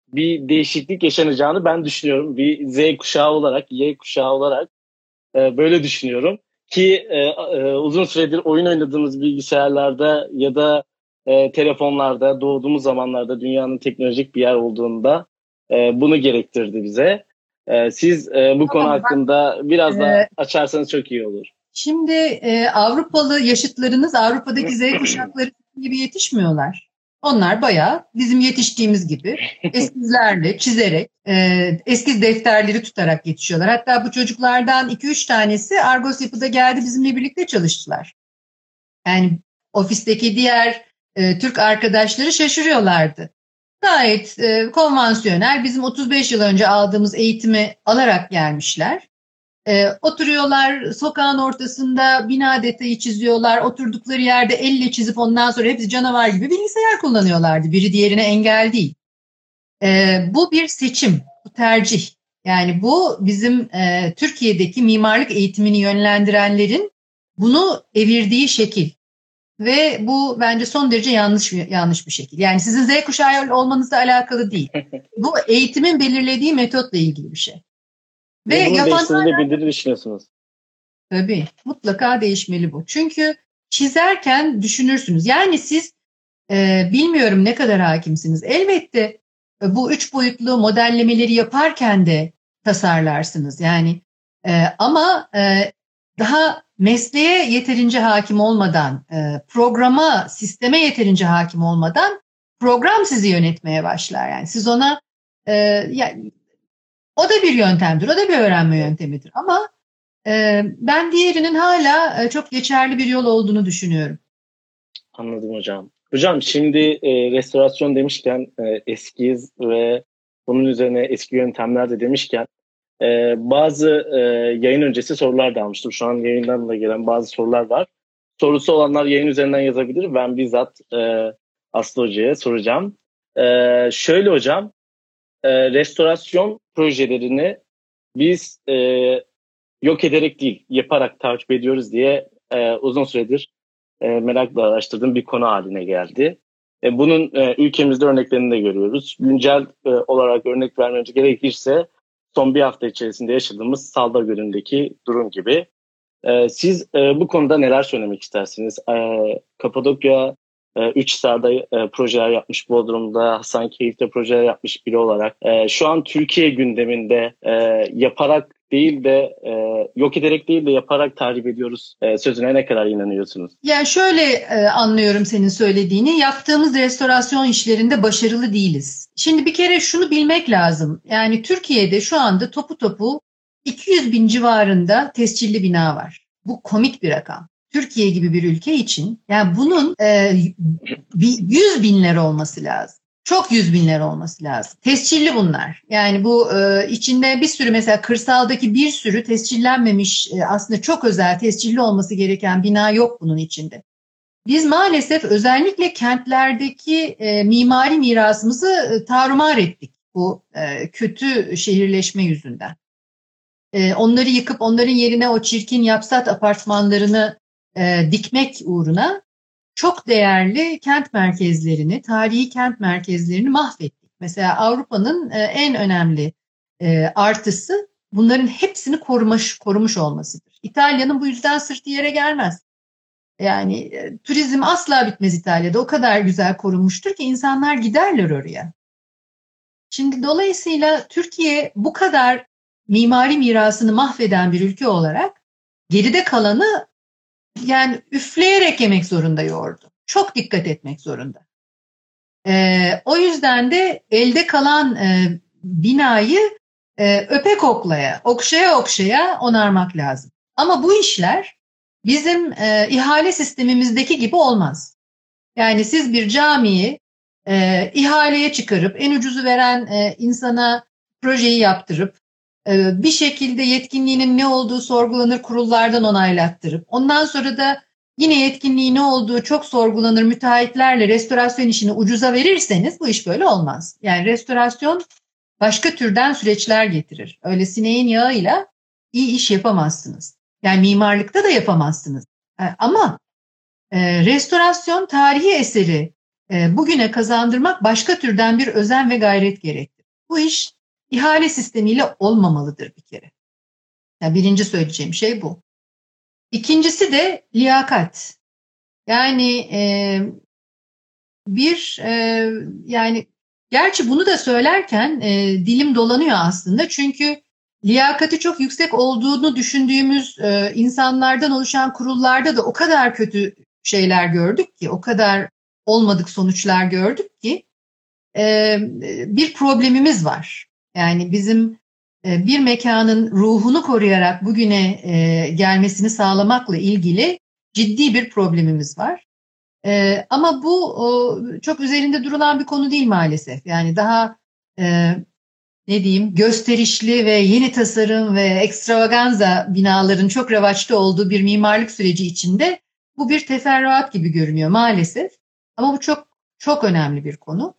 Speaker 1: bir değişiklik yaşanacağını ben düşünüyorum. Bir Z kuşağı olarak, Y kuşağı olarak böyle düşünüyorum. Ki uzun süredir oyun oynadığımız bilgisayarlarda ya da telefonlarda doğduğumuz zamanlarda dünyanın teknolojik bir yer olduğunda bunu gerektirdi bize. Ee, siz e, bu konu hakkında biraz e, daha açarsanız çok iyi olur.
Speaker 2: Şimdi e, Avrupalı yaşıtlarınız Avrupa'daki Z kuşakları gibi yetişmiyorlar. Onlar bayağı bizim yetiştiğimiz gibi eskizlerle, çizerek, e, eskiz defterleri tutarak yetişiyorlar. Hatta bu çocuklardan 2-3 tanesi Argos Yapı'da geldi bizimle birlikte çalıştılar. Yani ofisteki diğer e, Türk arkadaşları şaşırıyorlardı. Gayet e, konvansiyonel bizim 35 yıl önce aldığımız eğitimi alarak gelmişler. E, oturuyorlar sokağın ortasında bina detayı çiziyorlar. Oturdukları yerde elle çizip ondan sonra hepsi canavar gibi bilgisayar kullanıyorlardı. Biri diğerine engel değil. E, bu bir seçim, bu tercih. Yani bu bizim e, Türkiye'deki mimarlık eğitimini yönlendirenlerin bunu evirdiği şekil. Ve bu bence son derece yanlış yanlış bir şekil. Yani sizin Z kuşağı olmanızla alakalı değil. Bu eğitimin belirlediği metotla ilgili bir şey.
Speaker 1: Ve Bunun yapanlar... düşünüyorsunuz.
Speaker 2: Tabii mutlaka değişmeli bu. Çünkü çizerken düşünürsünüz. Yani siz e, bilmiyorum ne kadar hakimsiniz. Elbette e, bu üç boyutlu modellemeleri yaparken de tasarlarsınız. Yani e, ama e, daha mesleğe yeterince hakim olmadan, e, programa, sisteme yeterince hakim olmadan program sizi yönetmeye başlar. Yani siz ona e, yani, o da bir yöntemdir, o da bir öğrenme yöntemidir. Ama e, ben diğerinin hala e, çok geçerli bir yol olduğunu düşünüyorum.
Speaker 1: Anladım hocam. Hocam şimdi e, restorasyon demişken e, eskiyiz ve bunun üzerine eski yöntemler de demişken e, bazı e, yayın öncesi sorular da almıştım. Şu an yayından da gelen bazı sorular var. Sorusu olanlar yayın üzerinden yazabilir. Ben bizzat e, Aslı Hoca'ya soracağım. E, şöyle hocam, e, restorasyon projelerini biz e, yok ederek değil, yaparak takip ediyoruz diye e, uzun süredir e, merakla araştırdığım bir konu haline geldi. E, bunun e, ülkemizde örneklerini de görüyoruz. Güncel e, olarak örnek vermemiz gerekirse son bir hafta içerisinde yaşadığımız Salda Gölü'ndeki durum gibi. E, siz e, bu konuda neler söylemek istersiniz? E, Kapadokya e, üç sahada e, projeler yapmış Bodrum'da, Hasankeyf'te projeler yapmış biri olarak e, şu an Türkiye gündeminde e, yaparak değil de e, yok ederek değil de yaparak tarif ediyoruz e, sözüne ne kadar inanıyorsunuz?
Speaker 2: Yani şöyle e, anlıyorum senin söylediğini. Yaptığımız restorasyon işlerinde başarılı değiliz. Şimdi bir kere şunu bilmek lazım. Yani Türkiye'de şu anda topu topu 200 bin civarında tescilli bina var. Bu komik bir rakam. Türkiye gibi bir ülke için yani bunun e, 100 binler olması lazım. Çok yüz binler olması lazım. Tescilli bunlar. Yani bu e, içinde bir sürü mesela kırsaldaki bir sürü tescillenmemiş e, aslında çok özel tescilli olması gereken bina yok bunun içinde. Biz maalesef özellikle kentlerdeki e, mimari mirasımızı e, tarumar ettik bu e, kötü şehirleşme yüzünden. E, onları yıkıp onların yerine o çirkin yapsat apartmanlarını e, dikmek uğruna çok değerli kent merkezlerini, tarihi kent merkezlerini mahvettik. Mesela Avrupa'nın e, en önemli e, artısı bunların hepsini korumuş, korumuş olmasıdır. İtalya'nın bu yüzden sırtı yere gelmez. Yani e, turizm asla bitmez İtalya'da. O kadar güzel korunmuştur ki insanlar giderler oraya. Şimdi dolayısıyla Türkiye bu kadar mimari mirasını mahveden bir ülke olarak geride kalanı yani üfleyerek yemek zorunda yoğurdu. Çok dikkat etmek zorunda. E, o yüzden de elde kalan e, binayı e, öpe koklaya, okşaya okşaya onarmak lazım. Ama bu işler bizim e, ihale sistemimizdeki gibi olmaz. Yani siz bir camiyi e, ihaleye çıkarıp en ucuzu veren e, insana projeyi yaptırıp bir şekilde yetkinliğinin ne olduğu sorgulanır kurullardan onaylattırıp ondan sonra da yine yetkinliği ne olduğu çok sorgulanır müteahhitlerle restorasyon işini ucuza verirseniz bu iş böyle olmaz. Yani restorasyon başka türden süreçler getirir. Öyle sineğin yağıyla iyi iş yapamazsınız. Yani mimarlıkta da yapamazsınız. E, ama e, restorasyon tarihi eseri e, bugüne kazandırmak başka türden bir özen ve gayret gerektir. Bu iş ihale sistemiyle olmamalıdır bir kere. Yani birinci söyleyeceğim şey bu. İkincisi de liyakat. Yani e, bir e, yani gerçi bunu da söylerken e, dilim dolanıyor aslında çünkü liyakati çok yüksek olduğunu düşündüğümüz e, insanlardan oluşan kurullarda da o kadar kötü şeyler gördük ki, o kadar olmadık sonuçlar gördük ki e, bir problemimiz var. Yani bizim e, bir mekanın ruhunu koruyarak bugüne e, gelmesini sağlamakla ilgili ciddi bir problemimiz var. E, ama bu çok üzerinde durulan bir konu değil maalesef. Yani daha ne diyeyim gösterişli ve yeni tasarım ve ekstravaganza binaların çok revaçta olduğu bir mimarlık süreci içinde bu bir teferruat gibi görünüyor maalesef. Ama bu çok çok önemli bir konu.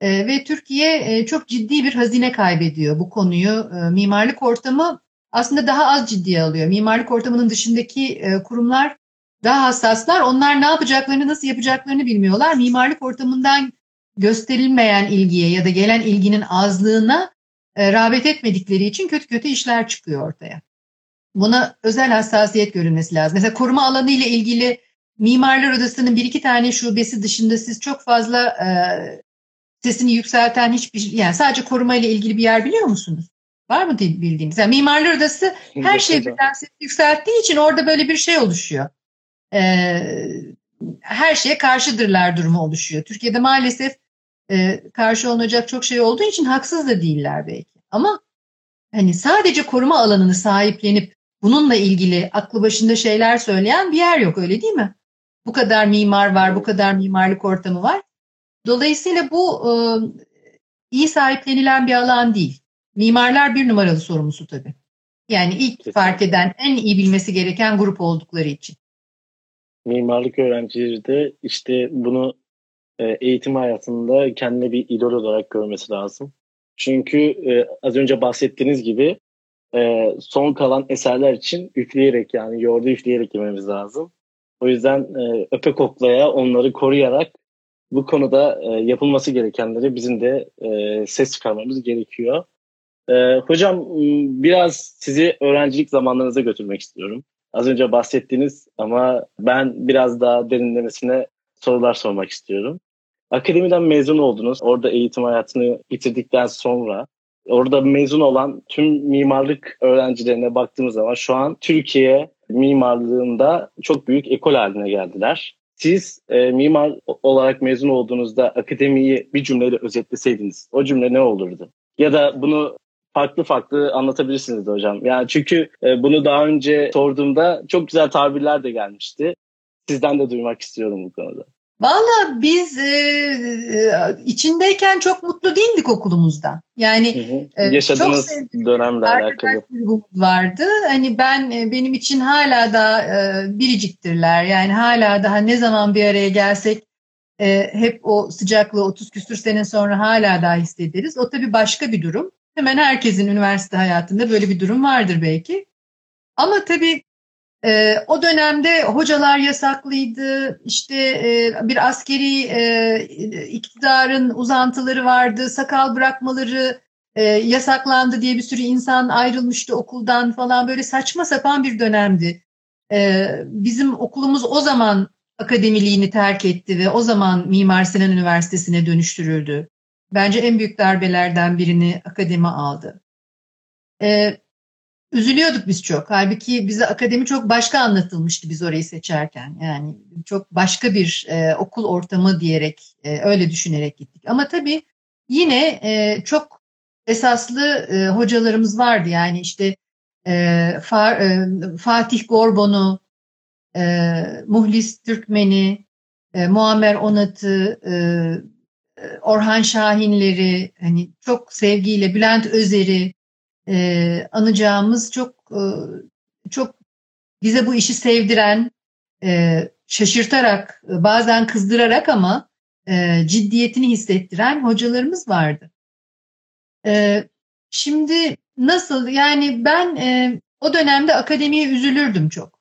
Speaker 2: E, ve Türkiye e, çok ciddi bir hazine kaybediyor bu konuyu. E, mimarlık ortamı aslında daha az ciddiye alıyor. Mimarlık ortamının dışındaki e, kurumlar daha hassaslar. Onlar ne yapacaklarını, nasıl yapacaklarını bilmiyorlar. Mimarlık ortamından gösterilmeyen ilgiye ya da gelen ilginin azlığına e, rağbet etmedikleri için kötü kötü işler çıkıyor ortaya. Buna özel hassasiyet görülmesi lazım. Mesela koruma alanı ile ilgili Mimarlar Odası'nın bir iki tane şubesi dışında siz çok fazla e, sesini yükselten hiçbir yani sadece koruma ile ilgili bir yer biliyor musunuz? Var mı bildiğiniz? Yani Mimarlar Odası her şeyi birden ses yükselttiği için orada böyle bir şey oluşuyor. Ee, her şeye karşıdırlar durumu oluşuyor. Türkiye'de maalesef e, karşı olunacak çok şey olduğu için haksız da değiller belki. Ama hani sadece koruma alanını sahiplenip bununla ilgili aklı başında şeyler söyleyen bir yer yok öyle değil mi? Bu kadar mimar var, bu kadar mimarlık ortamı var. Dolayısıyla bu e, iyi sahiplenilen bir alan değil. Mimarlar bir numaralı sorumlusu tabii. Yani ilk Kesinlikle. fark eden, en iyi bilmesi gereken grup oldukları için.
Speaker 1: Mimarlık öğrencileri de işte bunu e, eğitim hayatında kendine bir idol olarak görmesi lazım. Çünkü e, az önce bahsettiğiniz gibi e, son kalan eserler için üfleyerek yani yoğurdu üfleyerek yememiz lazım. O yüzden e, öpe koklaya onları koruyarak bu konuda e, yapılması gerekenleri bizim de e, ses çıkarmamız gerekiyor. E, hocam biraz sizi öğrencilik zamanlarınıza götürmek istiyorum. Az önce bahsettiğiniz ama ben biraz daha derinlemesine sorular sormak istiyorum. Akademiden mezun oldunuz. Orada eğitim hayatını bitirdikten sonra orada mezun olan tüm mimarlık öğrencilerine baktığımız zaman şu an Türkiye mimarlığında çok büyük ekol haline geldiler. Siz e, mimar olarak mezun olduğunuzda akademiyi bir cümleyle özetleseydiniz o cümle ne olurdu? Ya da bunu farklı farklı anlatabilirsiniz de hocam. Yani çünkü e, bunu daha önce sorduğumda çok güzel tabirler de gelmişti. Sizden de duymak istiyorum bu konuda.
Speaker 2: Valla biz e, e, içindeyken çok mutlu değildik okulumuzda. Yani
Speaker 1: hı hı. E, yaşadığınız çok dönemle alakalı
Speaker 2: vardı. Hani ben e, benim için hala da e, biriciktirler. Yani hala daha ne zaman bir araya gelsek e, hep o sıcaklığı 30 küsür sene sonra hala daha hissederiz. O tabii başka bir durum. Hemen herkesin üniversite hayatında böyle bir durum vardır belki. Ama tabii e, o dönemde hocalar yasaklıydı, işte e, bir askeri e, iktidarın uzantıları vardı, sakal bırakmaları e, yasaklandı diye bir sürü insan ayrılmıştı okuldan falan böyle saçma sapan bir dönemdi. E, bizim okulumuz o zaman akademiliğini terk etti ve o zaman Mimar Sinan Üniversitesi'ne dönüştürüldü. Bence en büyük darbelerden birini akademi aldı. E, üzülüyorduk biz çok. Halbuki bize akademi çok başka anlatılmıştı biz orayı seçerken. Yani çok başka bir e, okul ortamı diyerek, e, öyle düşünerek gittik. Ama tabii yine e, çok esaslı e, hocalarımız vardı. Yani işte e, Fa, e, Fatih Gorbon'u, e, Muhlis Türkmen'i, e, Muammer Onat'ı, e, Orhan Şahinleri, hani çok sevgiyle Bülent Özer'i, e, anacağımız çok e, çok bize bu işi sevdiren, e, şaşırtarak, bazen kızdırarak ama e, ciddiyetini hissettiren hocalarımız vardı. E, şimdi nasıl yani ben e, o dönemde akademiye üzülürdüm çok.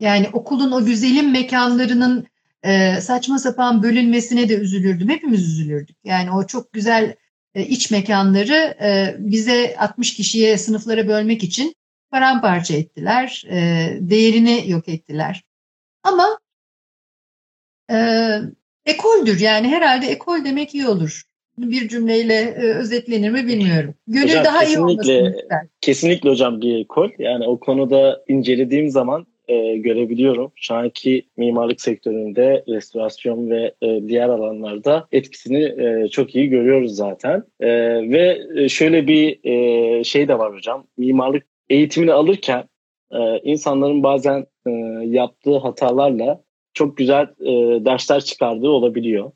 Speaker 2: Yani okulun o güzelim mekanlarının e, saçma sapan bölünmesine de üzülürdüm. Hepimiz üzülürdük. Yani o çok güzel iç mekanları e, bize 60 kişiye sınıflara bölmek için paramparça ettiler. E, değerini yok ettiler. Ama ekoldür yani herhalde ekol demek iyi olur. Bir cümleyle özetlenir mi bilmiyorum. Gönül hocam, daha iyi olmasını
Speaker 1: Kesinlikle hocam bir ekol. Yani o konuda incelediğim zaman e, görebiliyorum. Şu anki mimarlık sektöründe restorasyon ve e, diğer alanlarda etkisini e, çok iyi görüyoruz zaten. E, ve şöyle bir e, şey de var hocam. Mimarlık eğitimini alırken e, insanların bazen e, yaptığı hatalarla çok güzel e, dersler çıkardığı olabiliyor.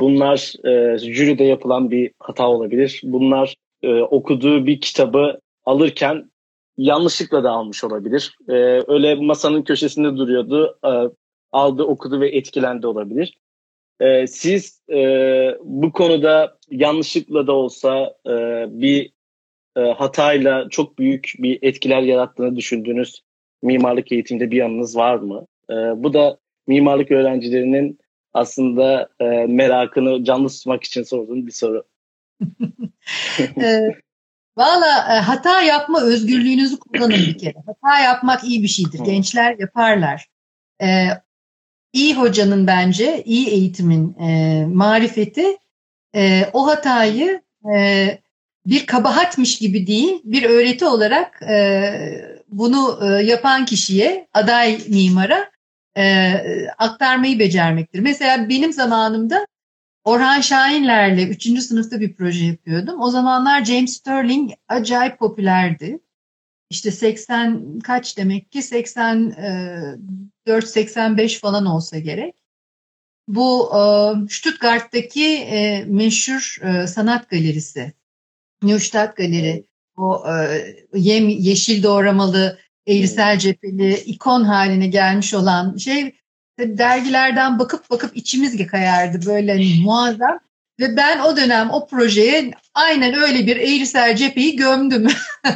Speaker 1: Bunlar e, jüride yapılan bir hata olabilir. Bunlar e, okuduğu bir kitabı alırken yanlışlıkla da almış olabilir. E, öyle masanın köşesinde duruyordu, e, aldı, okudu ve etkilendi olabilir. E, siz e, bu konuda yanlışlıkla da olsa e, bir e, hatayla çok büyük bir etkiler yarattığını düşündüğünüz mimarlık eğitiminde bir yanınız var mı? E, bu da mimarlık öğrencilerinin aslında e, merakını canlı tutmak için sorduğum bir soru.
Speaker 2: e, Valla e, hata yapma özgürlüğünüzü kullanın bir kere. Hata yapmak iyi bir şeydir. Gençler yaparlar. E, iyi hocanın bence, iyi eğitimin e, marifeti e, o hatayı e, bir kabahatmiş gibi değil, bir öğreti olarak e, bunu e, yapan kişiye, aday mimara e, aktarmayı becermektir. Mesela benim zamanımda Orhan Şahinlerle 3. sınıfta bir proje yapıyordum. O zamanlar James Sterling acayip popülerdi. İşte 80 kaç demek ki 84 85 falan olsa gerek. Bu e, Stuttgart'taki e, meşhur e, sanat galerisi. Neustadt Galeri. O yem yeşil doğramalı eğrisel cepheli ikon haline gelmiş olan şey dergilerden bakıp bakıp içimiz kayardı böyle hani muazzam. Ve ben o dönem o projeye aynen öyle bir eğrisel cepheyi gömdüm.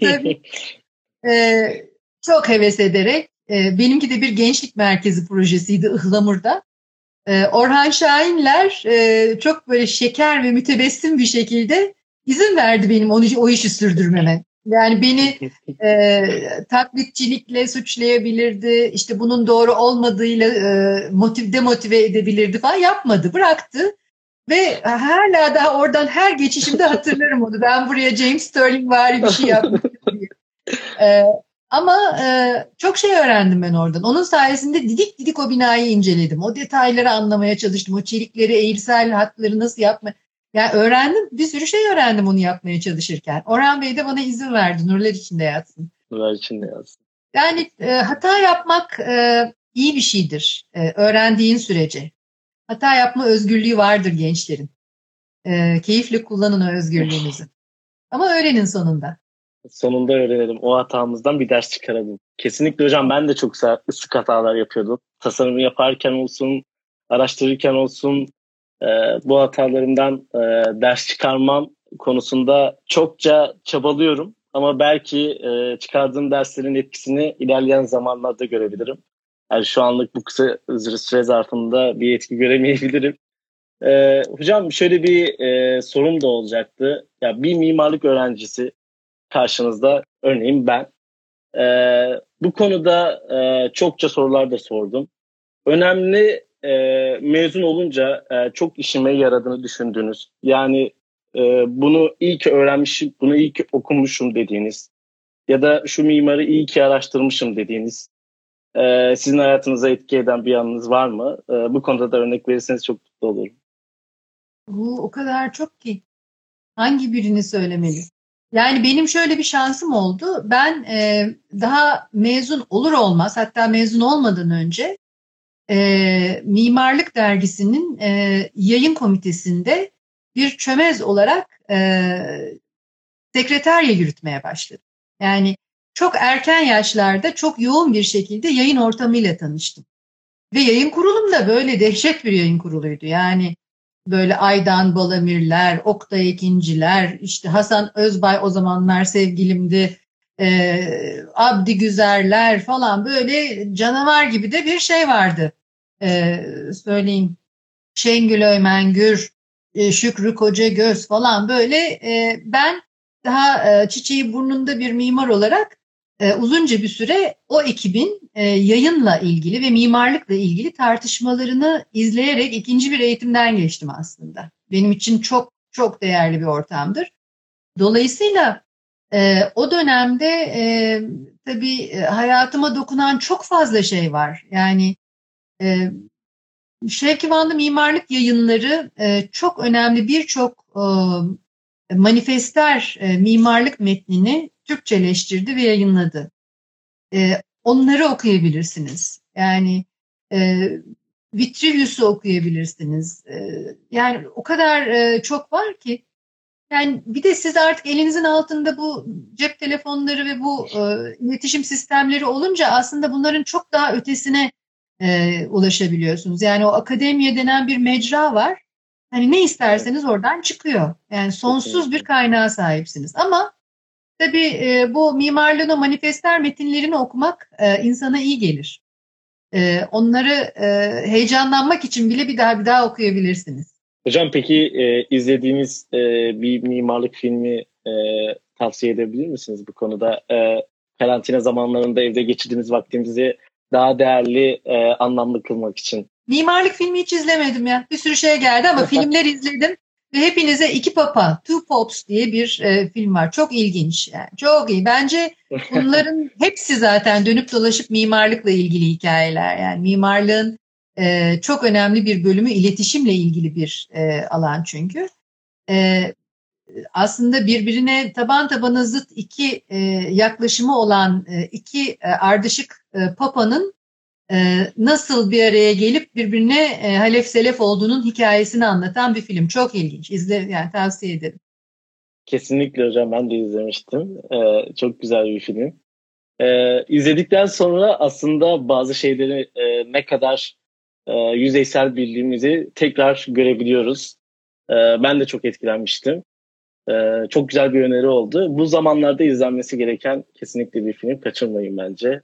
Speaker 2: Tabii, e, çok heves ederek. E, benimki de bir gençlik merkezi projesiydi Ihlamur'da. E, Orhan Şahinler e, çok böyle şeker ve mütebessim bir şekilde izin verdi benim onu, o işi sürdürmeme. Yani beni e, taklitçilikle suçlayabilirdi, işte bunun doğru olmadığıyla e, motiv, demotive edebilirdi falan yapmadı, bıraktı. Ve hala daha oradan her geçişimde hatırlarım onu. Ben buraya James Sterling var bir şey yapmıştım diye. E, ama e, çok şey öğrendim ben oradan. Onun sayesinde didik didik o binayı inceledim. O detayları anlamaya çalıştım. O çelikleri, eğrisel hatları nasıl yapma. Yani öğrendim, bir sürü şey öğrendim onu yapmaya çalışırken. Orhan Bey de bana izin verdi, nurlar içinde yatsın.
Speaker 1: Nurlar içinde yatsın.
Speaker 2: Yani e, hata yapmak e, iyi bir şeydir, e, öğrendiğin sürece. Hata yapma özgürlüğü vardır gençlerin. E, keyifle kullanın o özgürlüğünüzü. Ama öğrenin sonunda.
Speaker 1: Sonunda öğrenelim. O hatamızdan bir ders çıkaralım. Kesinlikle hocam ben de çok sık hatalar yapıyordum. Tasarımı yaparken olsun, araştırırken olsun, e, bu hatalarımdan e, ders çıkarmam konusunda çokça çabalıyorum. Ama belki e, çıkardığım derslerin etkisini ilerleyen zamanlarda görebilirim. Yani şu anlık bu kısa süre zarfında bir etki göremeyebilirim. E, hocam şöyle bir e, sorum da olacaktı. Ya bir mimarlık öğrencisi karşınızda, örneğin ben. E, bu konuda e, çokça sorular da sordum. Önemli e, mezun olunca e, çok işime yaradığını düşündüğünüz yani e, bunu iyi ki öğrenmişim, bunu iyi ki okumuşum dediğiniz ya da şu mimarı iyi ki araştırmışım dediğiniz e, sizin hayatınıza etki eden bir yanınız var mı? E, bu konuda da örnek verirseniz çok mutlu olurum.
Speaker 2: Bu o kadar çok ki hangi birini söylemeli? Yani benim şöyle bir şansım oldu. Ben e, daha mezun olur olmaz hatta mezun olmadan önce e, Mimarlık Dergisi'nin e, yayın komitesinde bir çömez olarak e, sekreterya yürütmeye başladım. Yani çok erken yaşlarda çok yoğun bir şekilde yayın ortamıyla tanıştım. Ve yayın kurulum da böyle dehşet bir yayın kuruluydu. Yani böyle Aydan Balamirler, Oktay Ekinciler, işte Hasan Özbay o zamanlar sevgilimdi, e, Abdi Güzerler falan böyle canavar gibi de bir şey vardı e, söyleyeyim Şengül Öymengür, e, Şükrü Koca Göz falan böyle e, ben daha e, çiçeği burnunda bir mimar olarak e, uzunca bir süre o ekibin e, yayınla ilgili ve mimarlıkla ilgili tartışmalarını izleyerek ikinci bir eğitimden geçtim aslında. Benim için çok çok değerli bir ortamdır. Dolayısıyla e, o dönemde e, tabii e, hayatıma dokunan çok fazla şey var. Yani e, Şevki Vanlı Mimarlık Yayınları e, çok önemli birçok e, manifester e, mimarlık metnini Türkçeleştirdi ve yayınladı. E, onları okuyabilirsiniz. Yani E, Vitruvius'u okuyabilirsiniz. E, yani o kadar e, çok var ki. Yani bir de siz artık elinizin altında bu cep telefonları ve bu e, iletişim sistemleri olunca aslında bunların çok daha ötesine e, ulaşabiliyorsunuz. Yani o akademiye denen bir mecra var. Hani ne isterseniz oradan çıkıyor. Yani sonsuz bir kaynağa sahipsiniz. Ama tabii e, bu mimarlığın o manifester metinlerini okumak e, insana iyi gelir. E, onları e, heyecanlanmak için bile bir daha bir daha okuyabilirsiniz.
Speaker 1: Hocam peki e, izlediğiniz e, bir mimarlık filmi e, tavsiye edebilir misiniz bu konuda? E, karantina zamanlarında evde geçirdiğiniz vaktimizi daha değerli, e, anlamlı kılmak için.
Speaker 2: Mimarlık filmi hiç izlemedim ya. Bir sürü şey geldi ama filmler izledim. Ve hepinize iki papa, Two Popes diye bir e, film var. Çok ilginç. Yani çok iyi. Bence bunların hepsi zaten dönüp dolaşıp mimarlıkla ilgili hikayeler. Yani mimarlığın e, çok önemli bir bölümü iletişimle ilgili bir e, alan çünkü. E, aslında birbirine taban tabana zıt iki e, yaklaşımı olan e, iki e, ardışık e, papanın e, nasıl bir araya gelip birbirine e, halef selef olduğunun hikayesini anlatan bir film. Çok ilginç. İzle, yani tavsiye ederim.
Speaker 1: Kesinlikle hocam ben de izlemiştim. Ee, çok güzel bir film. Ee, izledikten sonra aslında bazı şeyleri e, ne kadar e, yüzeysel bildiğimizi tekrar görebiliyoruz. E, ben de çok etkilenmiştim. E, çok güzel bir öneri oldu. Bu zamanlarda izlenmesi gereken kesinlikle bir film. Kaçırmayın bence.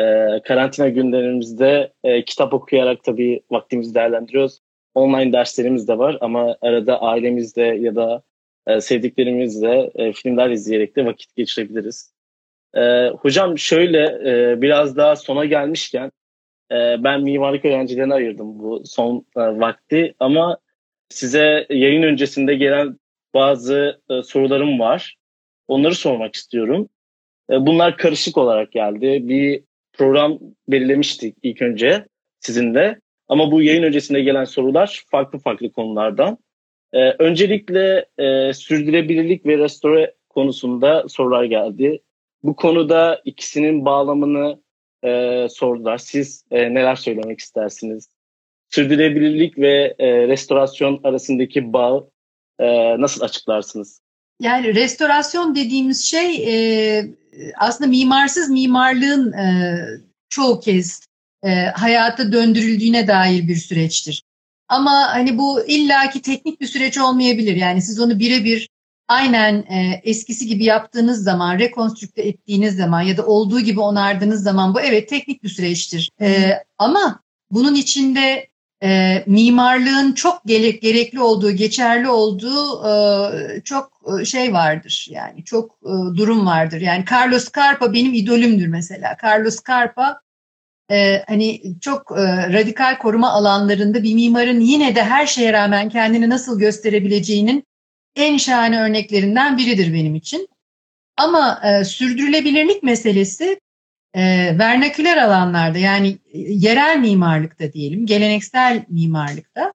Speaker 1: E, karantina günlerimizde e, kitap okuyarak tabii vaktimizi değerlendiriyoruz. Online derslerimiz de var ama arada ailemizle ya da e, sevdiklerimizle e, filmler izleyerek de vakit geçirebiliriz. E, hocam şöyle e, biraz daha sona gelmişken ben mimarlık öğrencilerine ayırdım bu son e, vakti ama size yayın öncesinde gelen bazı e, sorularım var. Onları sormak istiyorum. E, bunlar karışık olarak geldi. Bir program belirlemiştik ilk önce sizinle. Ama bu yayın öncesinde gelen sorular farklı farklı konulardan. Ee, öncelikle e, sürdürülebilirlik ve restore konusunda sorular geldi. Bu konuda ikisinin bağlamını e, sordular. Siz e, neler söylemek istersiniz? Sürdürülebilirlik ve e, restorasyon arasındaki bağ e, nasıl açıklarsınız?
Speaker 2: Yani restorasyon dediğimiz şey e, aslında mimarsız mimarlığın e, çoğu kez e, hayata döndürüldüğüne dair bir süreçtir. Ama hani bu illaki teknik bir süreç olmayabilir. Yani siz onu birebir aynen e, eskisi gibi yaptığınız zaman, rekonstrükte ettiğiniz zaman ya da olduğu gibi onardığınız zaman bu evet teknik bir süreçtir. E, ama bunun içinde e, mimarlığın çok gerek, gerekli olduğu, geçerli olduğu e, çok e, şey vardır. Yani çok e, durum vardır. Yani Carlos Carpa benim idolümdür mesela. Carlos Carpa e, hani çok e, radikal koruma alanlarında bir mimarın yine de her şeye rağmen kendini nasıl gösterebileceğinin en şahane örneklerinden biridir benim için. Ama e, sürdürülebilirlik meselesi e, vernaküler alanlarda yani e, yerel mimarlıkta diyelim, geleneksel mimarlıkta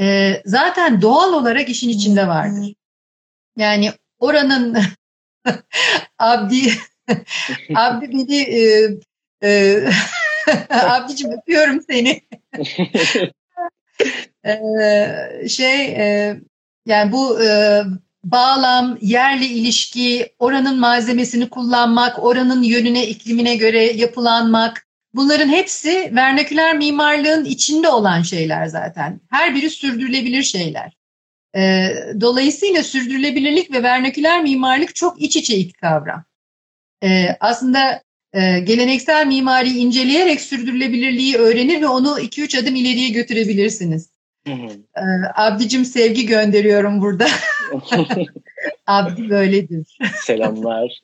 Speaker 2: e, zaten doğal olarak işin içinde vardır. Yani oranın Abdi Abdi beni e, e, Abdicim öpüyorum seni. e, şey e, yani bu e, bağlam, yerli ilişki, oranın malzemesini kullanmak, oranın yönüne, iklimine göre yapılanmak, bunların hepsi vernaküler mimarlığın içinde olan şeyler zaten. Her biri sürdürülebilir şeyler. Ee, dolayısıyla sürdürülebilirlik ve vernaküler mimarlık çok iç içe iki kavram. Ee, aslında e, geleneksel mimariyi inceleyerek sürdürülebilirliği öğrenir ve onu 2-3 adım ileriye götürebilirsiniz. Hı Ee, Abdicim sevgi gönderiyorum burada. Abdi böyledir.
Speaker 1: Selamlar.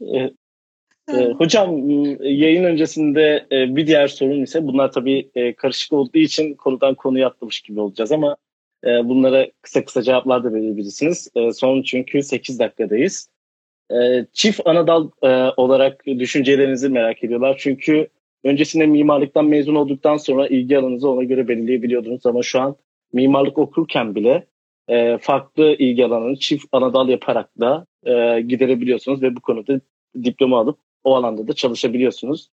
Speaker 1: Ee, hocam yayın öncesinde e, bir diğer sorun ise bunlar tabii e, karışık olduğu için konudan konuya atlamış gibi olacağız ama e, bunlara kısa kısa cevaplar da verebilirsiniz. Son çünkü 8 dakikadayız. Çift anadal olarak düşüncelerinizi merak ediyorlar. Çünkü öncesinde mimarlıktan mezun olduktan sonra ilgi alanınızı ona göre belirleyebiliyordunuz ama şu an mimarlık okurken bile e, farklı ilgi alanını çift anadal yaparak da e, giderebiliyorsunuz ve bu konuda diploma alıp o alanda da çalışabiliyorsunuz.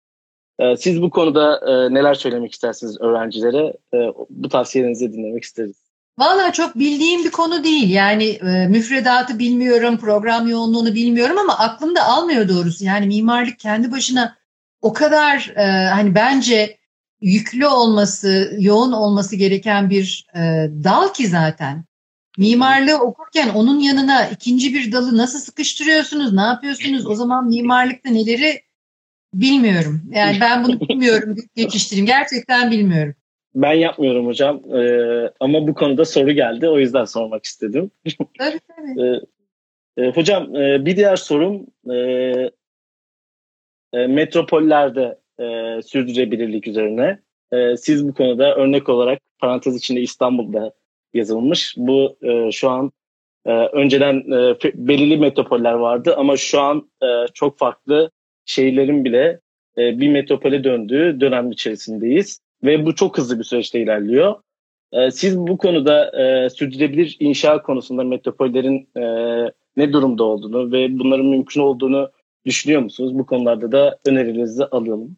Speaker 1: E, siz bu konuda e, neler söylemek istersiniz öğrencilere? E, bu tavsiyelerinizi dinlemek isteriz.
Speaker 2: Valla çok bildiğim bir konu değil. Yani e, müfredatı bilmiyorum, program yoğunluğunu bilmiyorum ama aklımda almıyor doğrusu. Yani mimarlık kendi başına o kadar e, hani bence yüklü olması, yoğun olması gereken bir e, dal ki zaten. Mimarlığı okurken onun yanına ikinci bir dalı nasıl sıkıştırıyorsunuz, ne yapıyorsunuz? O zaman mimarlıkta neleri bilmiyorum. Yani ben bunu bilmiyorum, geçiştireyim. Gerçekten bilmiyorum.
Speaker 1: Ben yapmıyorum hocam ee, ama bu konuda soru geldi o yüzden sormak istedim.
Speaker 2: Tabii tabii.
Speaker 1: ee, hocam e, bir diğer sorum e, e, metropollerde e, sürdürülebilirlik üzerine. E, siz bu konuda örnek olarak parantez içinde İstanbul'da yazılmış. Bu e, şu an e, önceden e, belirli metropoller vardı ama şu an e, çok farklı şehirlerin bile e, bir metropole döndüğü dönem içerisindeyiz. Ve bu çok hızlı bir süreçte ilerliyor. E, siz bu konuda e, sürdürülebilir inşa konusunda metropollerin e, ne durumda olduğunu ve bunların mümkün olduğunu düşünüyor musunuz? Bu konularda da önerilerinizi alalım.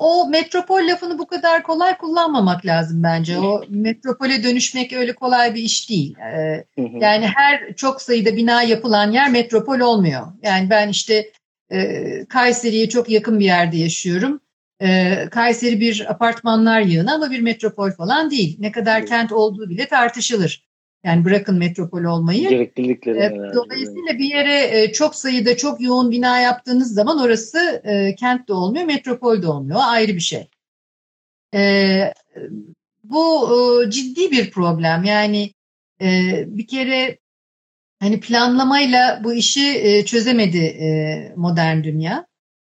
Speaker 2: O metropol lafını bu kadar kolay kullanmamak lazım bence. O metropole dönüşmek öyle kolay bir iş değil. Ee, yani her çok sayıda bina yapılan yer metropol olmuyor. Yani ben işte e, Kayseri'ye çok yakın bir yerde yaşıyorum. E, Kayseri bir apartmanlar yığını ama bir metropol falan değil. Ne kadar kent olduğu bile tartışılır. Yani bırakın metropol olmayı.
Speaker 1: Gereklilikleri.
Speaker 2: E, dolayısıyla bir yere e, çok sayıda çok yoğun bina yaptığınız zaman orası e, kent de olmuyor, metropol de olmuyor. O ayrı bir şey. E, bu e, ciddi bir problem. Yani e, bir kere hani planlamayla bu işi e, çözemedi e, modern dünya.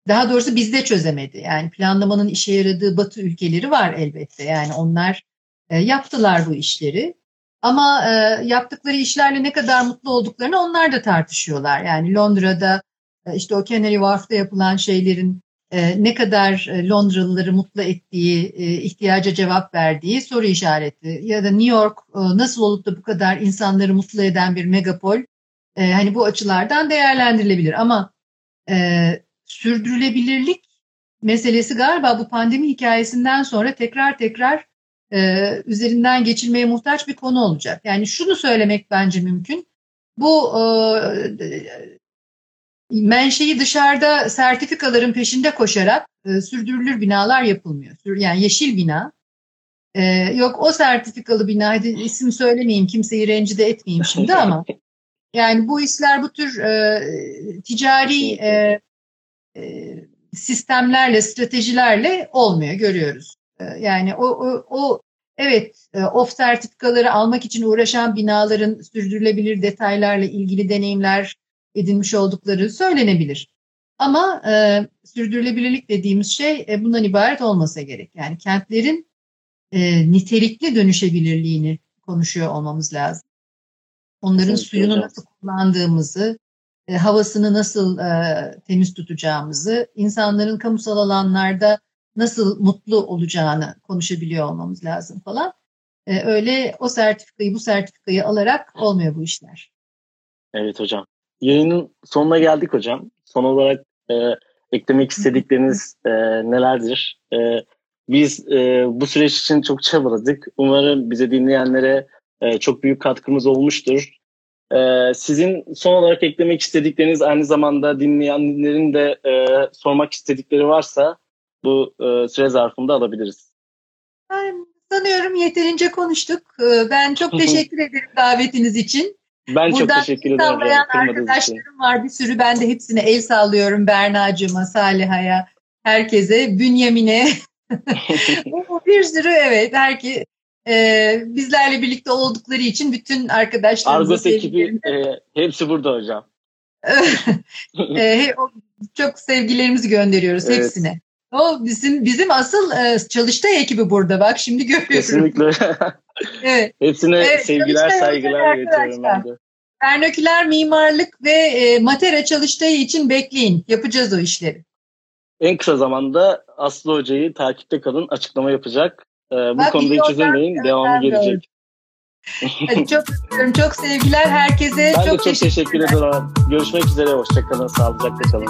Speaker 2: Daha doğrusu bizde çözemedi. Yani planlamanın işe yaradığı Batı ülkeleri var elbette. Yani onlar e, yaptılar bu işleri. Ama e, yaptıkları işlerle ne kadar mutlu olduklarını onlar da tartışıyorlar. Yani Londra'da e, işte o Canary Wharf'ta yapılan şeylerin e, ne kadar e, Londralıları mutlu ettiği, e, ihtiyaca cevap verdiği soru işareti. Ya da New York e, nasıl olup da bu kadar insanları mutlu eden bir megapol e, hani bu açılardan değerlendirilebilir. Ama e, sürdürülebilirlik meselesi galiba bu pandemi hikayesinden sonra tekrar tekrar e, üzerinden geçilmeye muhtaç bir konu olacak. Yani şunu söylemek bence mümkün. Bu e, menşei dışarıda sertifikaların peşinde koşarak e, sürdürülür binalar yapılmıyor. Yani yeşil bina. E, yok o sertifikalı bina, isim söylemeyeyim kimseyi rencide etmeyeyim şimdi ama yani bu işler bu tür e, ticari e, e, sistemlerle, stratejilerle olmuyor görüyoruz. E, yani o, o, o evet e, off sertifikaları almak için uğraşan binaların sürdürülebilir detaylarla ilgili deneyimler edinmiş oldukları söylenebilir. Ama e, sürdürülebilirlik dediğimiz şey e, bundan ibaret olmasa gerek. Yani kentlerin e, nitelikli dönüşebilirliğini konuşuyor olmamız lazım. Onların evet, suyunu nasıl kullandığımızı, e, havasını nasıl e, temiz tutacağımızı, insanların kamusal alanlarda nasıl mutlu olacağını konuşabiliyor olmamız lazım falan. E, öyle o sertifikayı bu sertifikayı alarak olmuyor bu işler.
Speaker 1: Evet hocam. Yayının sonuna geldik hocam. Son olarak e, eklemek istedikleriniz e, nelerdir? E, biz e, bu süreç için çok çabaladık. Umarım bize dinleyenlere e, çok büyük katkımız olmuştur. Ee, sizin son olarak eklemek istedikleriniz aynı zamanda dinleyenlerin de e, sormak istedikleri varsa bu e, süre zarfında alabiliriz.
Speaker 2: Sanıyorum yeterince konuştuk. Ee, ben çok teşekkür ederim davetiniz için.
Speaker 1: Ben Buradan çok teşekkür ederim.
Speaker 2: Buradan arkadaşlarım var bir sürü. Ben de hepsine el sallıyorum. Berna'cığıma, Saliha'ya, herkese, Bünyamin'e. bir sürü evet. Herki, e, bizlerle birlikte oldukları için bütün arkadaşlarımıza
Speaker 1: Argos ekibi e, hepsi burada hocam.
Speaker 2: e, çok sevgilerimizi gönderiyoruz evet. hepsine. O bizim bizim asıl e, çalıştay ekibi burada bak şimdi görüyorum.
Speaker 1: Kesinlikle. evet. Hepsine evet, sevgiler saygılar iletiyorum ben de.
Speaker 2: Vernoküler mimarlık ve e, Matera çalıştayı için bekleyin. Yapacağız o işleri.
Speaker 1: En kısa zamanda Aslı Hoca'yı takipte kalın. Açıklama yapacak. E, bu Bak, konuda hiç üzülmeyin. Devamı gelecek.
Speaker 2: çok öpüyorum. Çok sevgiler herkese.
Speaker 1: Ben çok de çok teşekkür ederim. Görüşmek üzere. Hoşçakalın. Sağlıcakla kalın.